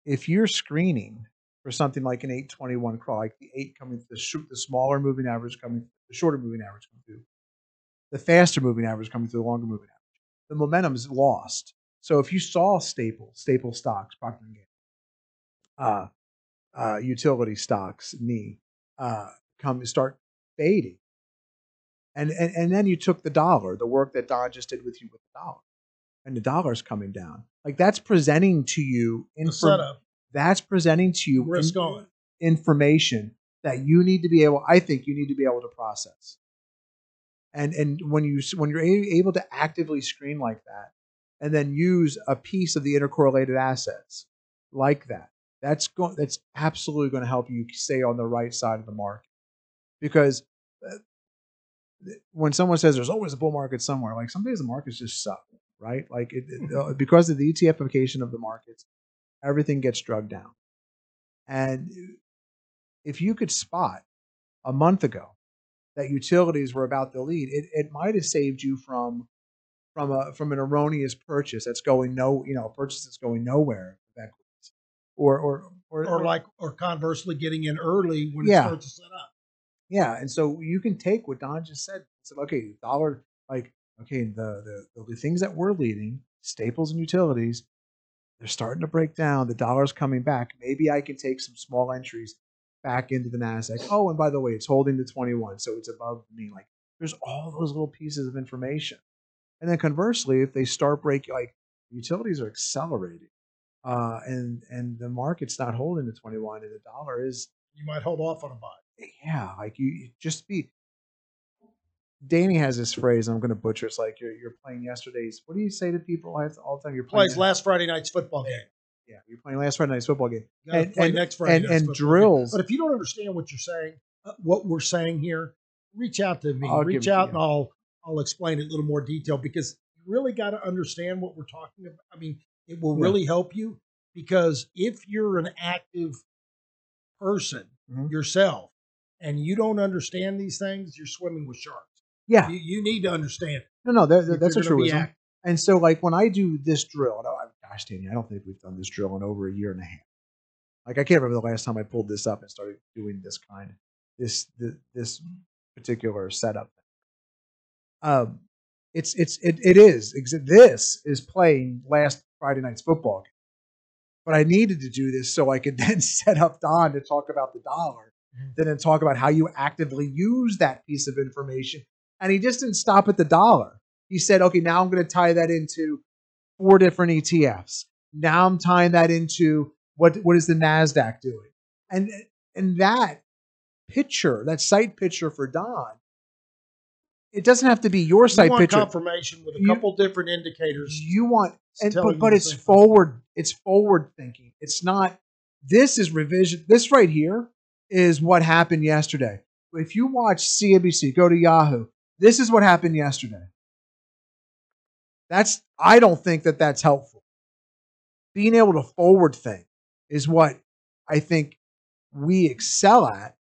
If you're screening for something like an 821 crawl, like the eight coming, the sh- the smaller moving average coming, the shorter moving average coming through, the faster moving average coming through the longer moving average, the momentum is lost. So if you saw staple staple stocks, Procter and Gamble, uh, uh, utility stocks, knee, uh, come start fading, and, and and then you took the dollar, the work that Don just did with you with the dollar, and the dollar's coming down. Like that's presenting to you inform- that's presenting to you
risk
in-
on.
information that you need to be able i think you need to be able to process and and when you when you're able to actively screen like that and then use a piece of the intercorrelated assets like that that's going that's absolutely going to help you stay on the right side of the market because uh, when someone says there's always a bull market somewhere like some days the markets just suck right like it, it- uh, because of the etfification of the markets everything gets drugged down and if you could spot a month ago that utilities were about to lead, it, it might have saved you from from a from an erroneous purchase that's going no you know a purchase that's going nowhere or or or,
Or like, or conversely, getting in early when
Yeah.
it starts to set up.
Yeah and so you can take what Don just said said okay dollar like okay the the the things that we're leading staples and utilities they're starting to break down the dollar's coming back maybe I can take some small entries back into the Nasdaq. Oh, and by the way, it's holding to 21, so it's above me. Like there's all those little pieces of information. And then conversely, if they start breaking, like utilities are accelerating, uh, and and the market's not holding to 21, and the dollar is,
You might hold off on a buy.
Yeah, like you you just be. Danny has this phrase, and I'm going to butcher. It's like you're you're playing yesterday's. What do you say to people all all the time? You're playing.
Plays last Friday night's football game.
yeah, you're playing last Friday night's football game. And-
play
and-
next Friday
and- and
football game.
drills-
But if you don't understand what you're saying, uh, what we're saying here, reach out to me.
I'll
reach out and I'll I'll explain it a little more detail because you really got to understand what we're talking about. I mean, it will
Yeah.
really help you because if you're an active person
Mhm.
yourself and you don't understand these things, you're swimming with sharks.
Yeah,
You, you need to understand.
no, no, that, that's a truism.
act-
And so, like when I do this drill, and oh, gosh, Danny, I don't think we've done this drill in over a year and a half. Like I can't remember the last time I pulled this up and started doing this kind of this this, this particular setup. Um, it's it's it, it is this is playing last Friday night's football game. But I needed to do this so I could then set up Don to talk about the dollar, Mm-hmm. then then talk about how you actively use that piece of information. And he just didn't stop at the dollar. He said, okay, now I'm going to tie that into four different ETFs. Now I'm tying that into what what is the Nasdaq doing, and and that picture, that site picture for Don, it doesn't have to be your
You
site
want
picture.
confirmation with a
You-
couple different indicators.
You want, and but,
you
but it's
same thing.
forward. It's forward thinking. It's not. This is revision. This right here is what happened yesterday. If you watch CNBC, go to Yahoo. This is what happened yesterday. That's. I don't think that that's helpful. Being able to forward think is what I think we excel at,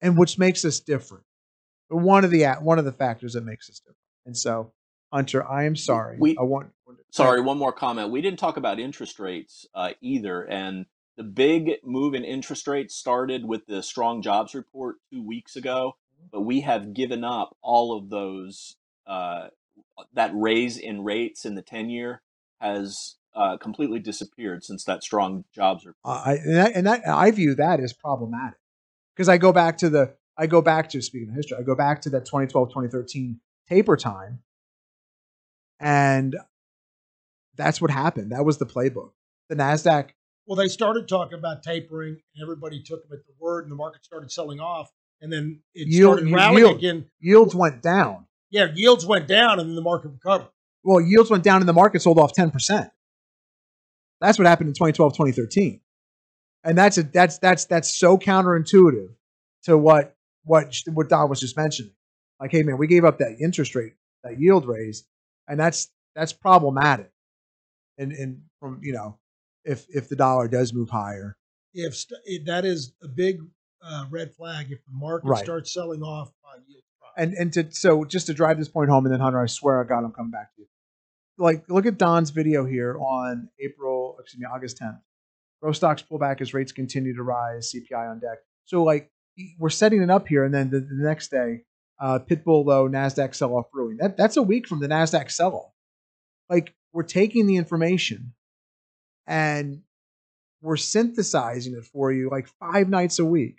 and which makes us different. But one of the one of the factors that makes us different. And so, Hunter, I am sorry.
We-
I want.
Sorry, one more comment. We didn't talk about interest rates uh, either, and the big move in interest rates started with the strong jobs report two weeks ago. But we have given up all of those. Uh, that raise in rates in the ten-year has uh, completely disappeared since that strong jobs report.
I and that, and that I view that as problematic because I go back to the I go back to speaking of history I go back to that 2012 2013 taper time and that's what happened that was the playbook the Nasdaq
Well, they started talking about tapering, and everybody took them at the word, and the market started selling off, and then it
Yield-
started rallying
yield.
again.
yields went down
Yeah, yields went down, and then the market recovered.
well yields went down and the market sold off 10% that's what happened in 2012 2013 and that's a that's that's that's so counterintuitive to what what what Don was just mentioning like hey man we gave up that interest rate that yield raise and that's that's problematic and and from you know if if the dollar does move higher
If st- that is a big uh, red flag, if the market
Right.
starts selling off on yield,
and and to so just to drive this point home, and then Hunter, I swear I God, I'm coming back to you. Like, look at Don's video here on April, excuse me, August 10th. Growth stocks pull back as rates continue to rise. CPI on deck. So like we're setting it up here, and then the, the next day, uh, Pitbull low, Nasdaq sell off brewing. That that's a week from the Nasdaq sell off. Like we're taking the information, and we're synthesizing it for you like five nights a week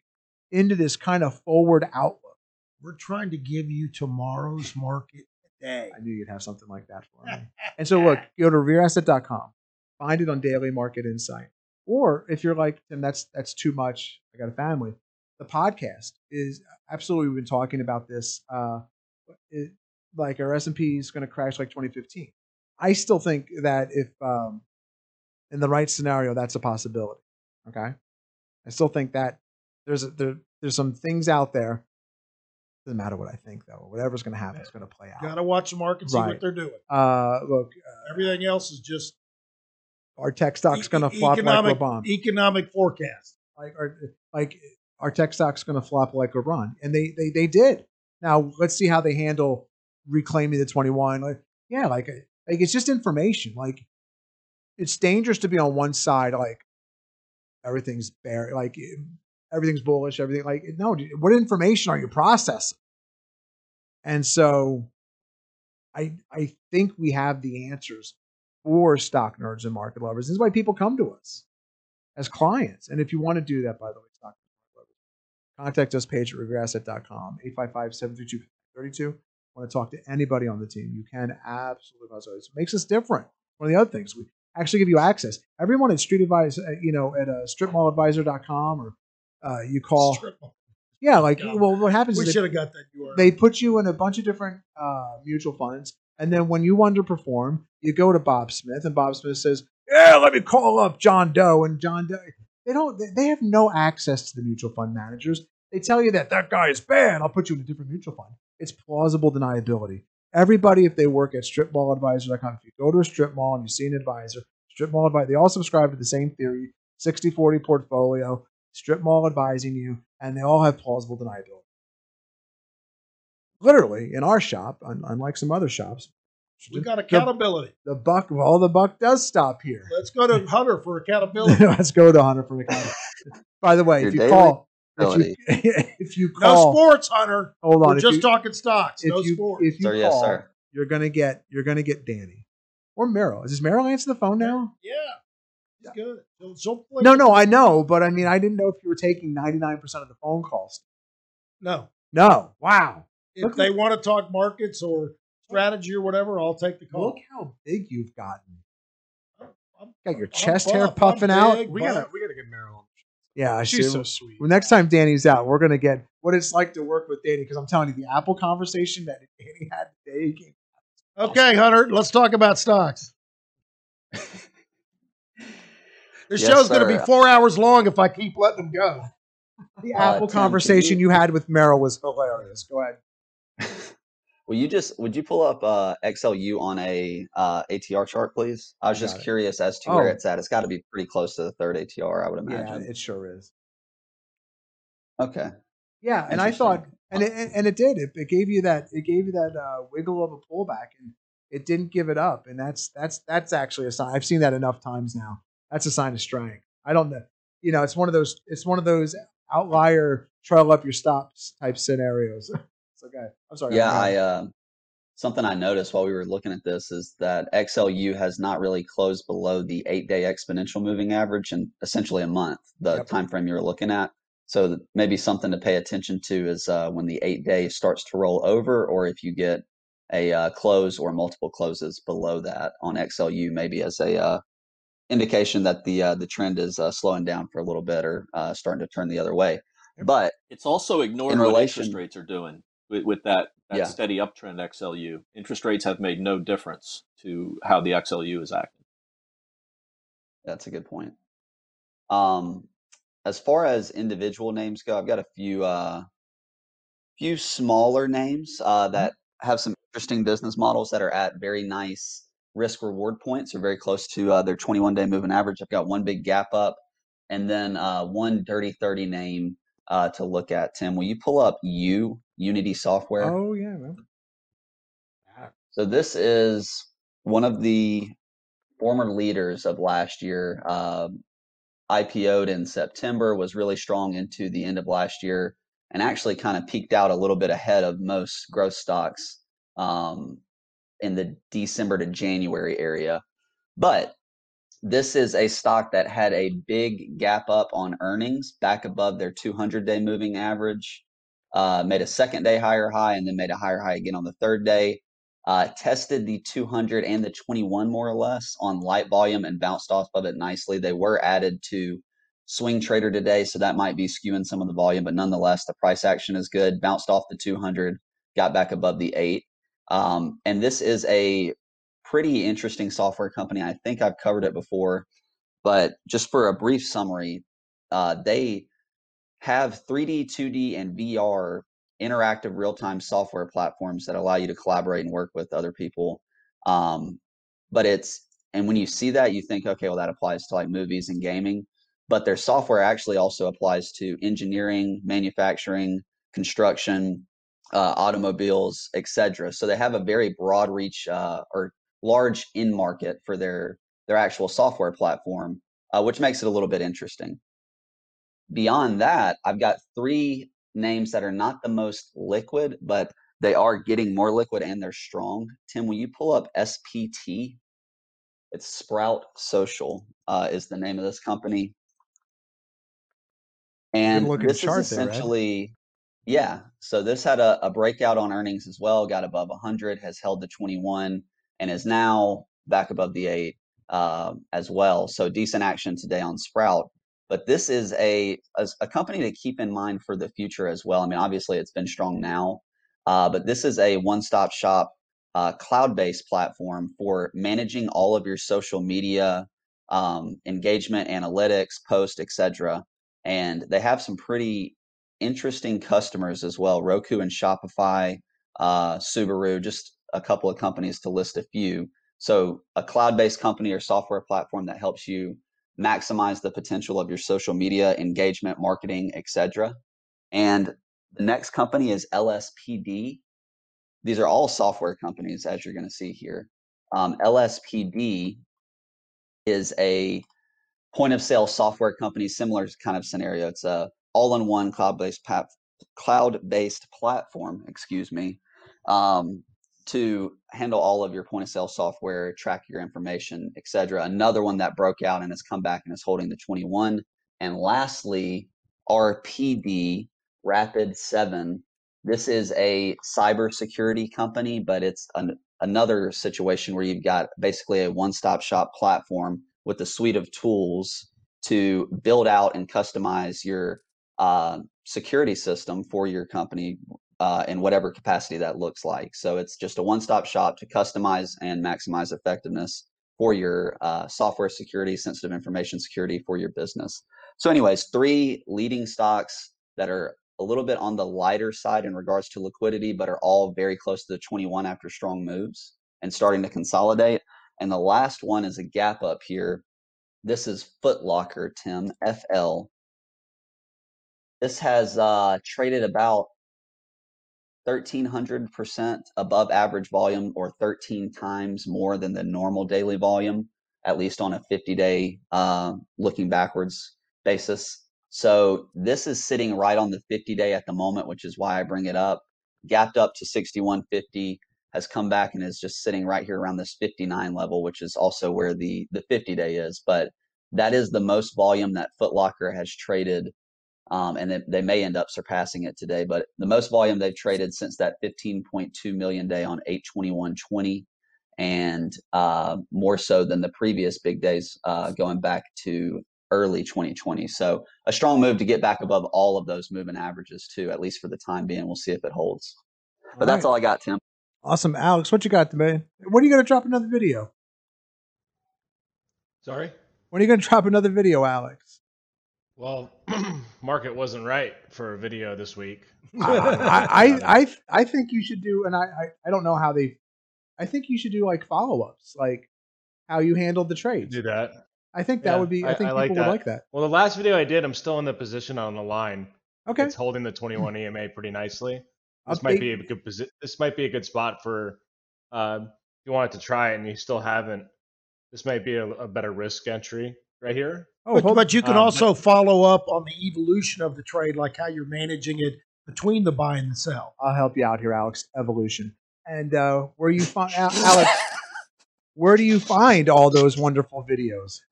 into this kind of forward outlook.
we're trying to give you tomorrow's market today.
I knew you'd have something like that for me. And so look, go to revereasset.com, find it on Daily Market Insight. Or if you're like, Tim, that's that's too much. I got a family. The podcast is absolutely. We've been talking about this. Uh, it, like our S and P is going to crash like 2015. I still think that if um, in the right scenario, that's a possibility. Okay, I still think that there's a, there, there's some things out there. Doesn't matter what I think though. Whatever's going to happen is going to play out.
Got to watch the market, see
Right.
what they're doing.
Uh, look,
Everything else is just
our tech stock's
e-
going to flop
economic,
like LeBron.
economic forecast.
like, our, like our tech stock's going to flop like LeBron, and they they they did. Now let's see how they handle reclaiming the twenty one. Like, yeah, like like it's just information. Like it's dangerous to be on one side, like everything's bear, like everything's bullish, everything. Like no, what information are you processing? And so, I I think we have the answers for stock nerds and market lovers. This is why people come to us as clients. And if you want to do that, by the way, stock lovers, contact us page at revereasset.com, 855-732-32. Want to talk to anybody on the team, you can absolutely. It makes us different. One of the other things, we actually give you access. Everyone at Street Advice, uh, you know, at uh, stripmalladvisor.com or uh, you call. Yeah, like, well, what happens
We
is they-
should have got that URL.
they put you in a bunch of different uh, mutual funds, and then when you underperform, you go to Bob Smith, and Bob Smith says, "Yeah, let me call up John Doe." And John Doe, they don't, they- they have no access to the mutual fund managers. They tell you that that guy is bad. I'll put you in a different mutual fund. It's plausible deniability. Everybody, if they work at stripmalladvisor.com, if you go to a strip mall and you see an advisor, strip mall advisor, they all subscribe to the same theory 60 40 portfolio, strip mall advising you, and they all have plausible deniability literally in our shop, unlike some other shops,
We got accountability.
The buck, well, the buck does stop here.
Let's go to Hunter for accountability.
Let's go to Hunter for accountability. By the way,
Your
if you
daily
call, if you, if you
No sports, Hunter.
hold on.
We're just
you,
talking stocks.
if
No
you,
sports.
if you
Sir, yes, sir.
you're gonna get you're gonna get Danny or Meryl. Is Meryl answer the phone now?
yeah, he's good. So, so play-
No, no, I know, but I mean, I didn't know if you were taking 99% of the phone calls.
no.
No. Wow.
If
Look-
they want to talk markets or strategy or whatever, I'll take the call.
Look how big you've gotten.
I'm-
Got your
I'm
chest
buff,
hair
I'm
puffing out.
big,
We gotta we gotta get Meryl on.
Yeah, I
She's
see.
so sweet.
Well, next time Danny's out, we're gonna get what it's like to work with Danny because I'm telling you, the Apple conversation that Danny had today, he came-
Okay, Hunter, let's talk about stocks. This
Yes,
show's going to be four hours long if I keep letting them go.
the
Uh,
Apple conversation
you-
you had with Meryl was hilarious. Go ahead.
Will you just would you pull up uh, XLU on a uh, ATR chart, please? I was
Got
just
it.
curious as to where
Oh.
it's at. It's got to be pretty close to the third ATR, I would imagine.
Yeah, it sure is.
okay.
Yeah, and I thought, and it, and it did. It, it gave you that. It gave you that uh, wiggle of a pullback, and it didn't give it up. And that's that's that's actually a sign. I've seen that enough times now. That's a sign of strength. I don't know. You know, it's one of those. It's one of those outlier trail up your stops type scenarios. it's okay. I'm sorry.
Yeah, I
ahead.
uh, something I noticed while we were looking at this is that XLU has not really closed below the eight-day exponential moving average in essentially a month, the
Yep.
time frame you were looking at. So maybe something to pay attention to is uh, when the eight-day starts to roll over, or if you get a uh, close or multiple closes below that on XLU, maybe as a uh, indication that the uh, the trend is uh, slowing down for a little bit or uh, starting to turn the other way. But
It's also ignoring
In
what interest
relation-
rates are doing with, with that, that
Yeah.
steady uptrend XLU. Interest rates have made no difference to how the XLU is acting.
That's a good point. Um, as far as individual names go, I've got a few uh, few smaller names uh, that have some interesting business models that are at very nice risk reward points or very close to uh, their 21 day moving average. I've got one big gap up and then uh, one dirty 30 name uh, to look at. Tim, will you pull up U Unity Software?
oh yeah, man.
So this is one of the former leaders of last year. Um, IPO'd in September, was really strong into the end of last year, and actually kind of peaked out a little bit ahead of most growth stocks um, in the December to January area. But this is a stock that had a big gap up on earnings back above their 200 day moving average, uh, made a second day higher high, and then made a higher high again on the third day. Uh, tested the 200 and the 21 more or less on light volume and bounced off of it nicely. They were added to Swing Trader today, so that might be skewing some of the volume, but nonetheless, the price action is good. Bounced off the 200, got back above the eight. Um, and this is a pretty interesting software company. I think I've covered it before, but just for a brief summary, uh, they have 3D, 2D, and VR interactive real-time software platforms that allow you to collaborate and work with other people. Um, but it's and when you see that, you think, okay, well, that applies to like movies and gaming. But their software actually also applies to engineering, manufacturing, construction, uh, automobiles, etc. So they have a very broad reach uh, or large in market for their their actual software platform, uh, which makes it a little bit interesting. Beyond that, I've got three names that are not the most liquid, but they are getting more liquid and they're strong. Tim, will you pull up SPT? It's Sprout Social uh, is the name of this company. And this is
there, Ed.
essentially, yeah. So this had a, a breakout on earnings as well, got above 100, has held to 21, and is now back above the eight um, as well. So decent action today on Sprout. But this is a, a a company to keep in mind for the future as well. I mean, obviously it's been strong now, uh, but this is a one-stop shop uh, cloud-based platform for managing all of your social media um, engagement, analytics, post, etc. And they have some pretty interesting customers as well: Roku and Shopify, uh, Subaru, just a couple of companies to list a few. So, a cloud-based company or software platform that helps you maximize the potential of your social media engagement, marketing, etc. And the next company is LSPD. These are all software companies, as you're going to see here. Um, LSPD is a point of sale software company, similar kind of scenario. It's a all-in-one cloud-based cloud-based platform, excuse me, um, to handle all of your point of sale software, track your information, etc. Another one that broke out and has come back and is holding the 21. And lastly, RPD Rapid 7. This is a cybersecurity company, but it's an, another situation where you've got basically a one-stop shop platform with a suite of tools to build out and customize your uh, security system for your company uh, in whatever capacity that looks like. So it's just a one-stop shop to customize and maximize effectiveness for your uh, software security, sensitive information security for your business. So, anyways, three leading stocks that are a little bit on the lighter side in regards to liquidity, but are all very close to the 21 after strong moves and starting to consolidate. And the last one is a gap up here. This is Foot Locker, Tim, FL. This has uh, traded about 1300% above average volume or 13 times more than the normal daily volume, at least on a 50 day uh, looking backwards basis. So this is sitting right on the 50 day at the moment, which is why I bring it up. Gapped up to 6150, has come back and is just sitting right here around this 59 level, which is also where the the 50 day is. But that is the most volume that Footlocker has traded um, and they, they may end up surpassing it today. But the most volume they've traded since that 15.2 million day on 821.20, and uh, more so than the previous big days uh, going back to early 2020. So a strong move to get back above all of those moving averages too, at least for the time being. We'll see if it holds. But that's
right.
all I got, Tim.
Awesome, Alex. What you got, man? When are you gonna drop another video?
Sorry.
When are you gonna drop another video, Alex?
Well, market wasn't right for a video this week.
I, I, I, I, I think you should do, and I, I, I don't know how they. I think you should do like follow ups, like how you handled the trades.
do that.
I think that
Yeah,
would be. I,
I-
think
I
people
like
would
that.
like that.
Well, the last video I did, I'm still in the position on the line.
Okay.
It's holding the 21 EMA pretty nicely. This might be a good posi- This might be a good spot for um, if you wanted to try it and you still haven't. This might be a, a better risk entry right here.
Oh,
but, but you can
Um,
also follow up on the evolution of the trade, like how you're managing it between the buy and the sell.
I'll help you out here, Alex. Evolution. And uh, where you find Alex? Where do you find all those wonderful videos?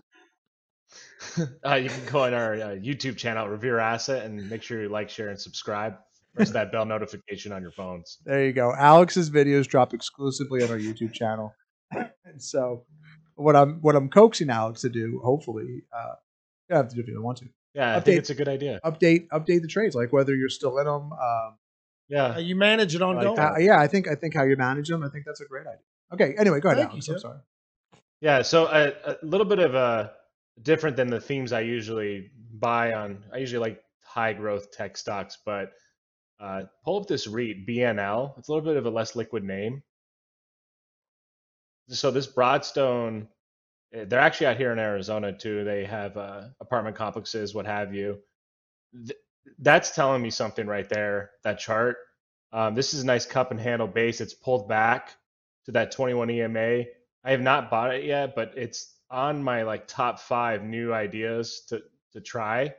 Uh, you can go on our uh, YouTube channel, Revere Asset, and make sure you like, share, and subscribe. Press that bell notification on your phones.
There you go. Alex's videos drop exclusively on our YouTube channel. and so, what I'm what I'm coaxing Alex to do, hopefully, uh, you don't have to do it if you don't want to.
Yeah, I
Update-
think it's a good idea.
Update update the trades, like whether you're still in them. Um,
Yeah,
Uh, you manage it ongoing.
uh, yeah, I think I think how you manage them. I think that's a great idea. Okay. Anyway, go ahead,
Thank
Alex.
you,
I'm
Tim.
sorry.
Yeah, so a, a little bit of a different than the themes I usually buy on. I usually like high growth tech stocks, but uh, pull up this REIT BNL. It's a little bit of a less liquid name. So this Broadstone, eh, they're actually out here in Arizona too. They have uh, apartment complexes, what have you. Th- that's telling me something right there. That chart. Um, this is a nice cup and handle base. It's pulled back to that 21 EMA. I have not bought it yet, but it's on my like top five new ideas to to try.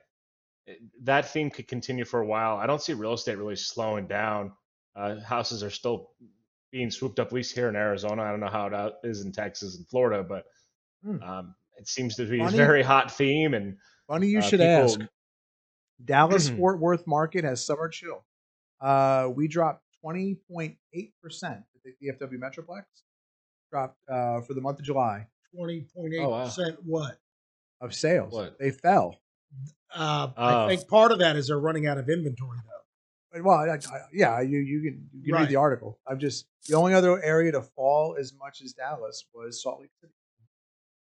That theme could continue for a while. I don't see real estate really slowing down. Uh, houses are still being swooped up, at least here in Arizona. I don't know how it is in Texas and Florida, but
Hmm.
um, it seems to be a very hot theme. And
Funny you
uh,
should
people-
ask. Dallas Fort Worth market has summer chill. Uh, we dropped 20.8% at the DFW Metroplex. Dropped uh, for the month of July
Twenty point eight
Oh, wow.
percent. What?
of sales.
What?
They fell.
Uh. I think part of that is they're running out of inventory, though.
Well, I, I, yeah, you you can, you can read the article. I'm just the only other area to fall as much as Dallas was Salt Lake City.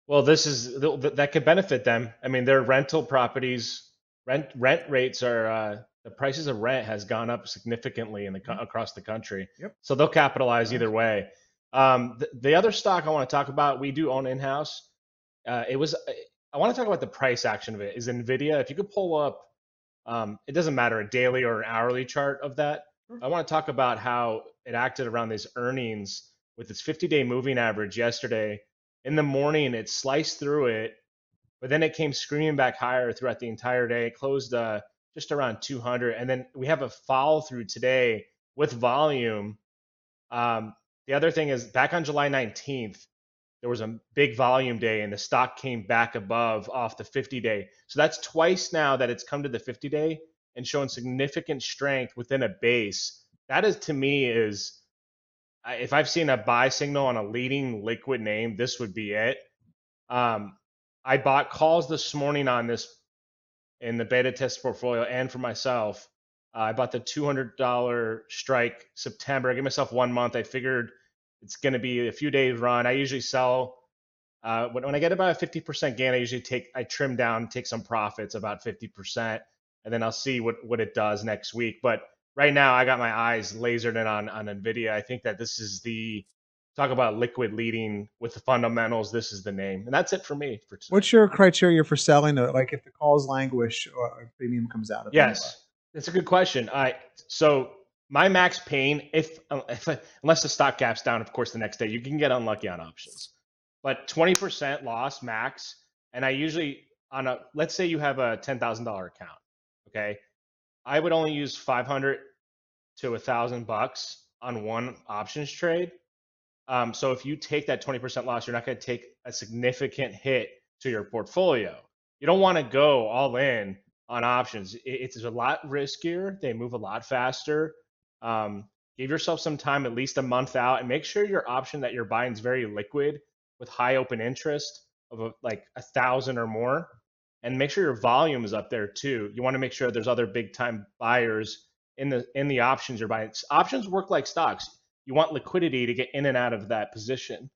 Well, this is th- th- that could benefit them. I mean, their rental properties rent rent rates are uh, the prices of rent has gone up significantly in the co- across the country.
Yep.
So they'll capitalize either way. Um, the, the other stock I want to talk about, we do own in house. Uh, it was I want to talk about the price action of it. Is Nvidia? If you could pull up, um, it doesn't matter a daily or an hourly chart of that. I want to talk about how it acted around these earnings with its 50 day moving average yesterday. In the morning, it sliced through it, but then it came screaming back higher throughout the entire day. It closed uh, just around 200. And then we have a follow through today with volume. Um, the other thing is back on July 19th, there was a big volume day and the stock came back above off the 50 day. So that's twice now that it's come to the 50 day and shown significant strength within a base. That is to me is if I've seen a buy signal on a leading liquid name, this would be it. Um, I bought calls this morning on this in the beta test portfolio and for myself. Uh, I bought the $200 strike September. I gave myself one month. I figured it's going to be a few days run. I usually sell uh, when, when I get about a 50% gain. I usually take I trim down, take some profits about 50%, and then I'll see what what it does next week. But right now, I got my eyes lasered in on on Nvidia. I think that this is the talk about liquid leading with the fundamentals. This is the name, and that's it for me. For today.
What's your criteria for selling? Like if the calls languish or a premium comes out of it?
Yes, that's a good question. I so my max pain, if, if unless the stock gaps down, of course, the next day you can get unlucky on options, but twenty percent loss max. And I usually on a let's say you have a ten thousand dollar account, okay, I would only use five hundred to a thousand bucks on one options trade. Um, so if you take that twenty percent loss, you're not going to take a significant hit to your portfolio. You don't want to go all in on options. It- It's a lot riskier. They move a lot faster. Um, give yourself some time, at least a month out, and make sure your option that you're buying is very liquid with high open interest of a, like a thousand or more. And make sure your volume is up there too. You want to make sure there's other big time buyers in the in the options you're buying. Options work like stocks. You want liquidity to get in and out of that position.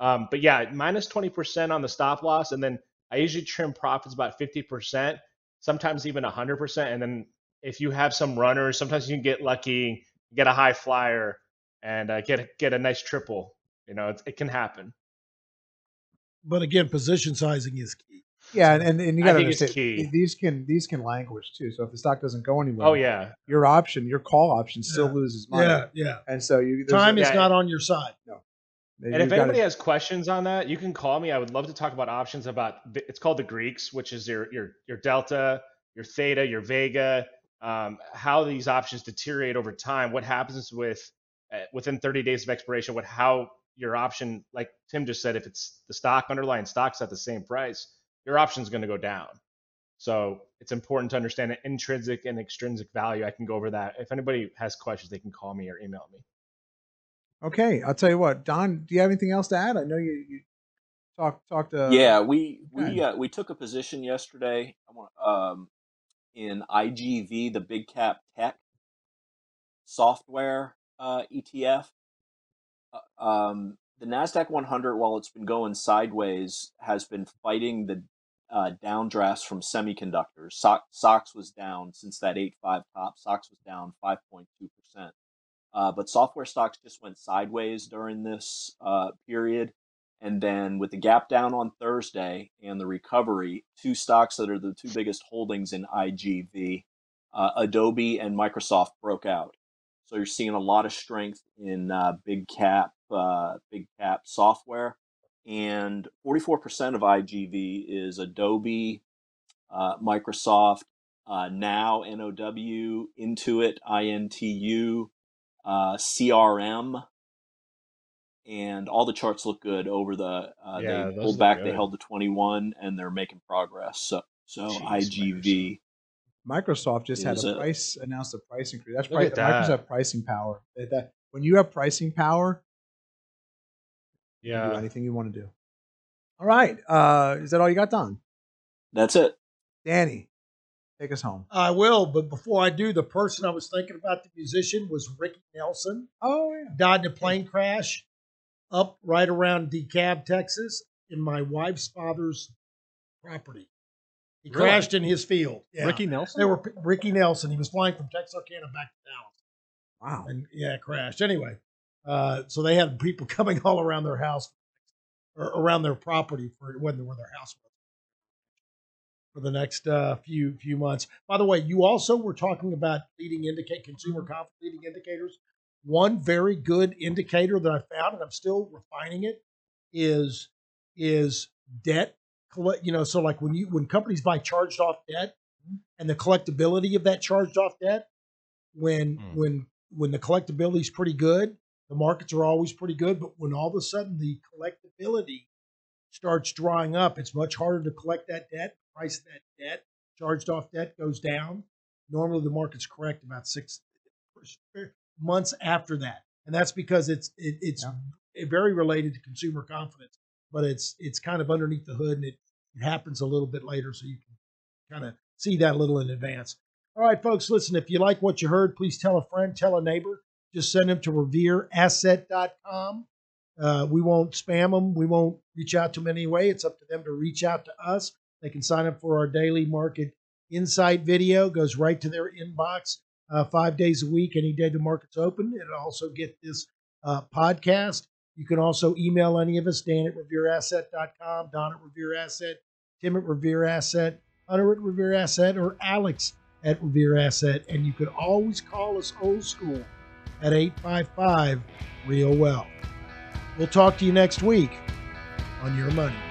Um, but yeah, minus 20% on the stop loss, and then I usually trim profits about 50%, sometimes even 100%. And then if you have some runners, sometimes you can get lucky, get a high flyer, and uh, get a, get a nice triple. You know, it, it can happen.
But again, position sizing is key.
Yeah, and, and, and you got to understand these can these can languish too. So if the stock doesn't go anywhere,
Oh yeah,
your option, your call option, still
Yeah.
loses money.
Yeah, yeah.
And so you
Time
a,
is
Yeah.
not on your side. No.
And
you've
if
gotta-
anybody has questions on that, you can call me. I would love to talk about options about it's called the Greeks, which is your your your delta, your theta, your vega, um, how these options deteriorate over time, what happens with uh, within 30 days of expiration, what how your option, like Tim just said, if it's the stock underlying stock's at the same price, your option's going to go down. So it's important to understand the intrinsic and extrinsic value. I can go over that. If anybody has questions, they can call me or email me.
okay, I'll tell you what, Don. Do you have anything else to add? I know you, you talked talked. Uh,
yeah, we we uh, we took a position yesterday I want- um, in IGV, the big cap tech software uh, ETF. Uh, um, the Nasdaq 100, while it's been going sideways, has been fighting the uh, downdrafts from semiconductors. So- SOX was down since that 8.5 top. SOX was down 5.2 percent. Uh, but software stocks just went sideways during this uh, period. And then with the gap down on Thursday and the recovery, two stocks that are the two biggest holdings in IGV, uh, Adobe and Microsoft broke out. So you're seeing a lot of strength in uh, big cap, uh, big cap software, and 44% of IGV is Adobe, uh, Microsoft, uh, Now, NOW, Intuit, INTU, uh, CRM, and all the charts look good over the. Uh,
Yeah,
they pulled
look
back. They held the 21, and they're making progress. So, so
Jeez,
IGV.
Microsoft just had
is
a
a-
price announced a price increase. That's right.
that.
Microsoft pricing power. That, that- when you have pricing power, you can do
Yeah.
anything you want to do. All right. Uh, is that all you got, Don?
That's it.
Danny, take us home.
I will, but before I do, the person I was thinking about, the musician, was Ricky Nelson.
Oh yeah.
Died in a plane crash up right around DeKalb, Texas, in my wife's father's property. He
Really?
crashed in his field. Yeah.
Ricky Nelson.
They were Ricky Nelson. He was flying from Texarkana back to Dallas.
Wow.
and yeah, crashed. Anyway, uh, so they had people coming all around their house or around their property for when where their house was for the next uh, few few months. By the way, you also were talking about leading indicate consumer confidence leading indicators. One very good indicator that I found, and I'm still refining it, is is debt. Collect, you know, so like when you when companies buy charged off debt, and the collectability of that charged off debt, when
Hmm.
when when the collectability is pretty good, the markets are always pretty good. But when all of a sudden the collectability starts drying up, it's much harder to collect that debt. Price of that debt, charged off debt, goes down. Normally, the market's correct about six months after that, and that's because it's it, it's very related to consumer confidence. But it's it's kind of underneath the hood, and it, it happens a little bit later, so you can kind of see that a little in advance. All right, folks, listen, if you like what you heard, please tell a friend, tell a neighbor. Just send them to revereasset.com. Uh, we won't spam them. We won't reach out to them anyway. It's up to them to reach out to us. They can sign up for our daily market insight video. Goes right to their inbox uh, five days a week, any day the market's open. It'll also get this uh, podcast. You can also email any of us, Dan at revereasset.com, Don at revereasset, Tim at revereasset, Hunter at revereasset, or Alex at revereasset. And you can always call us old school at 855 Real Well. We'll talk to you next week on Your Money.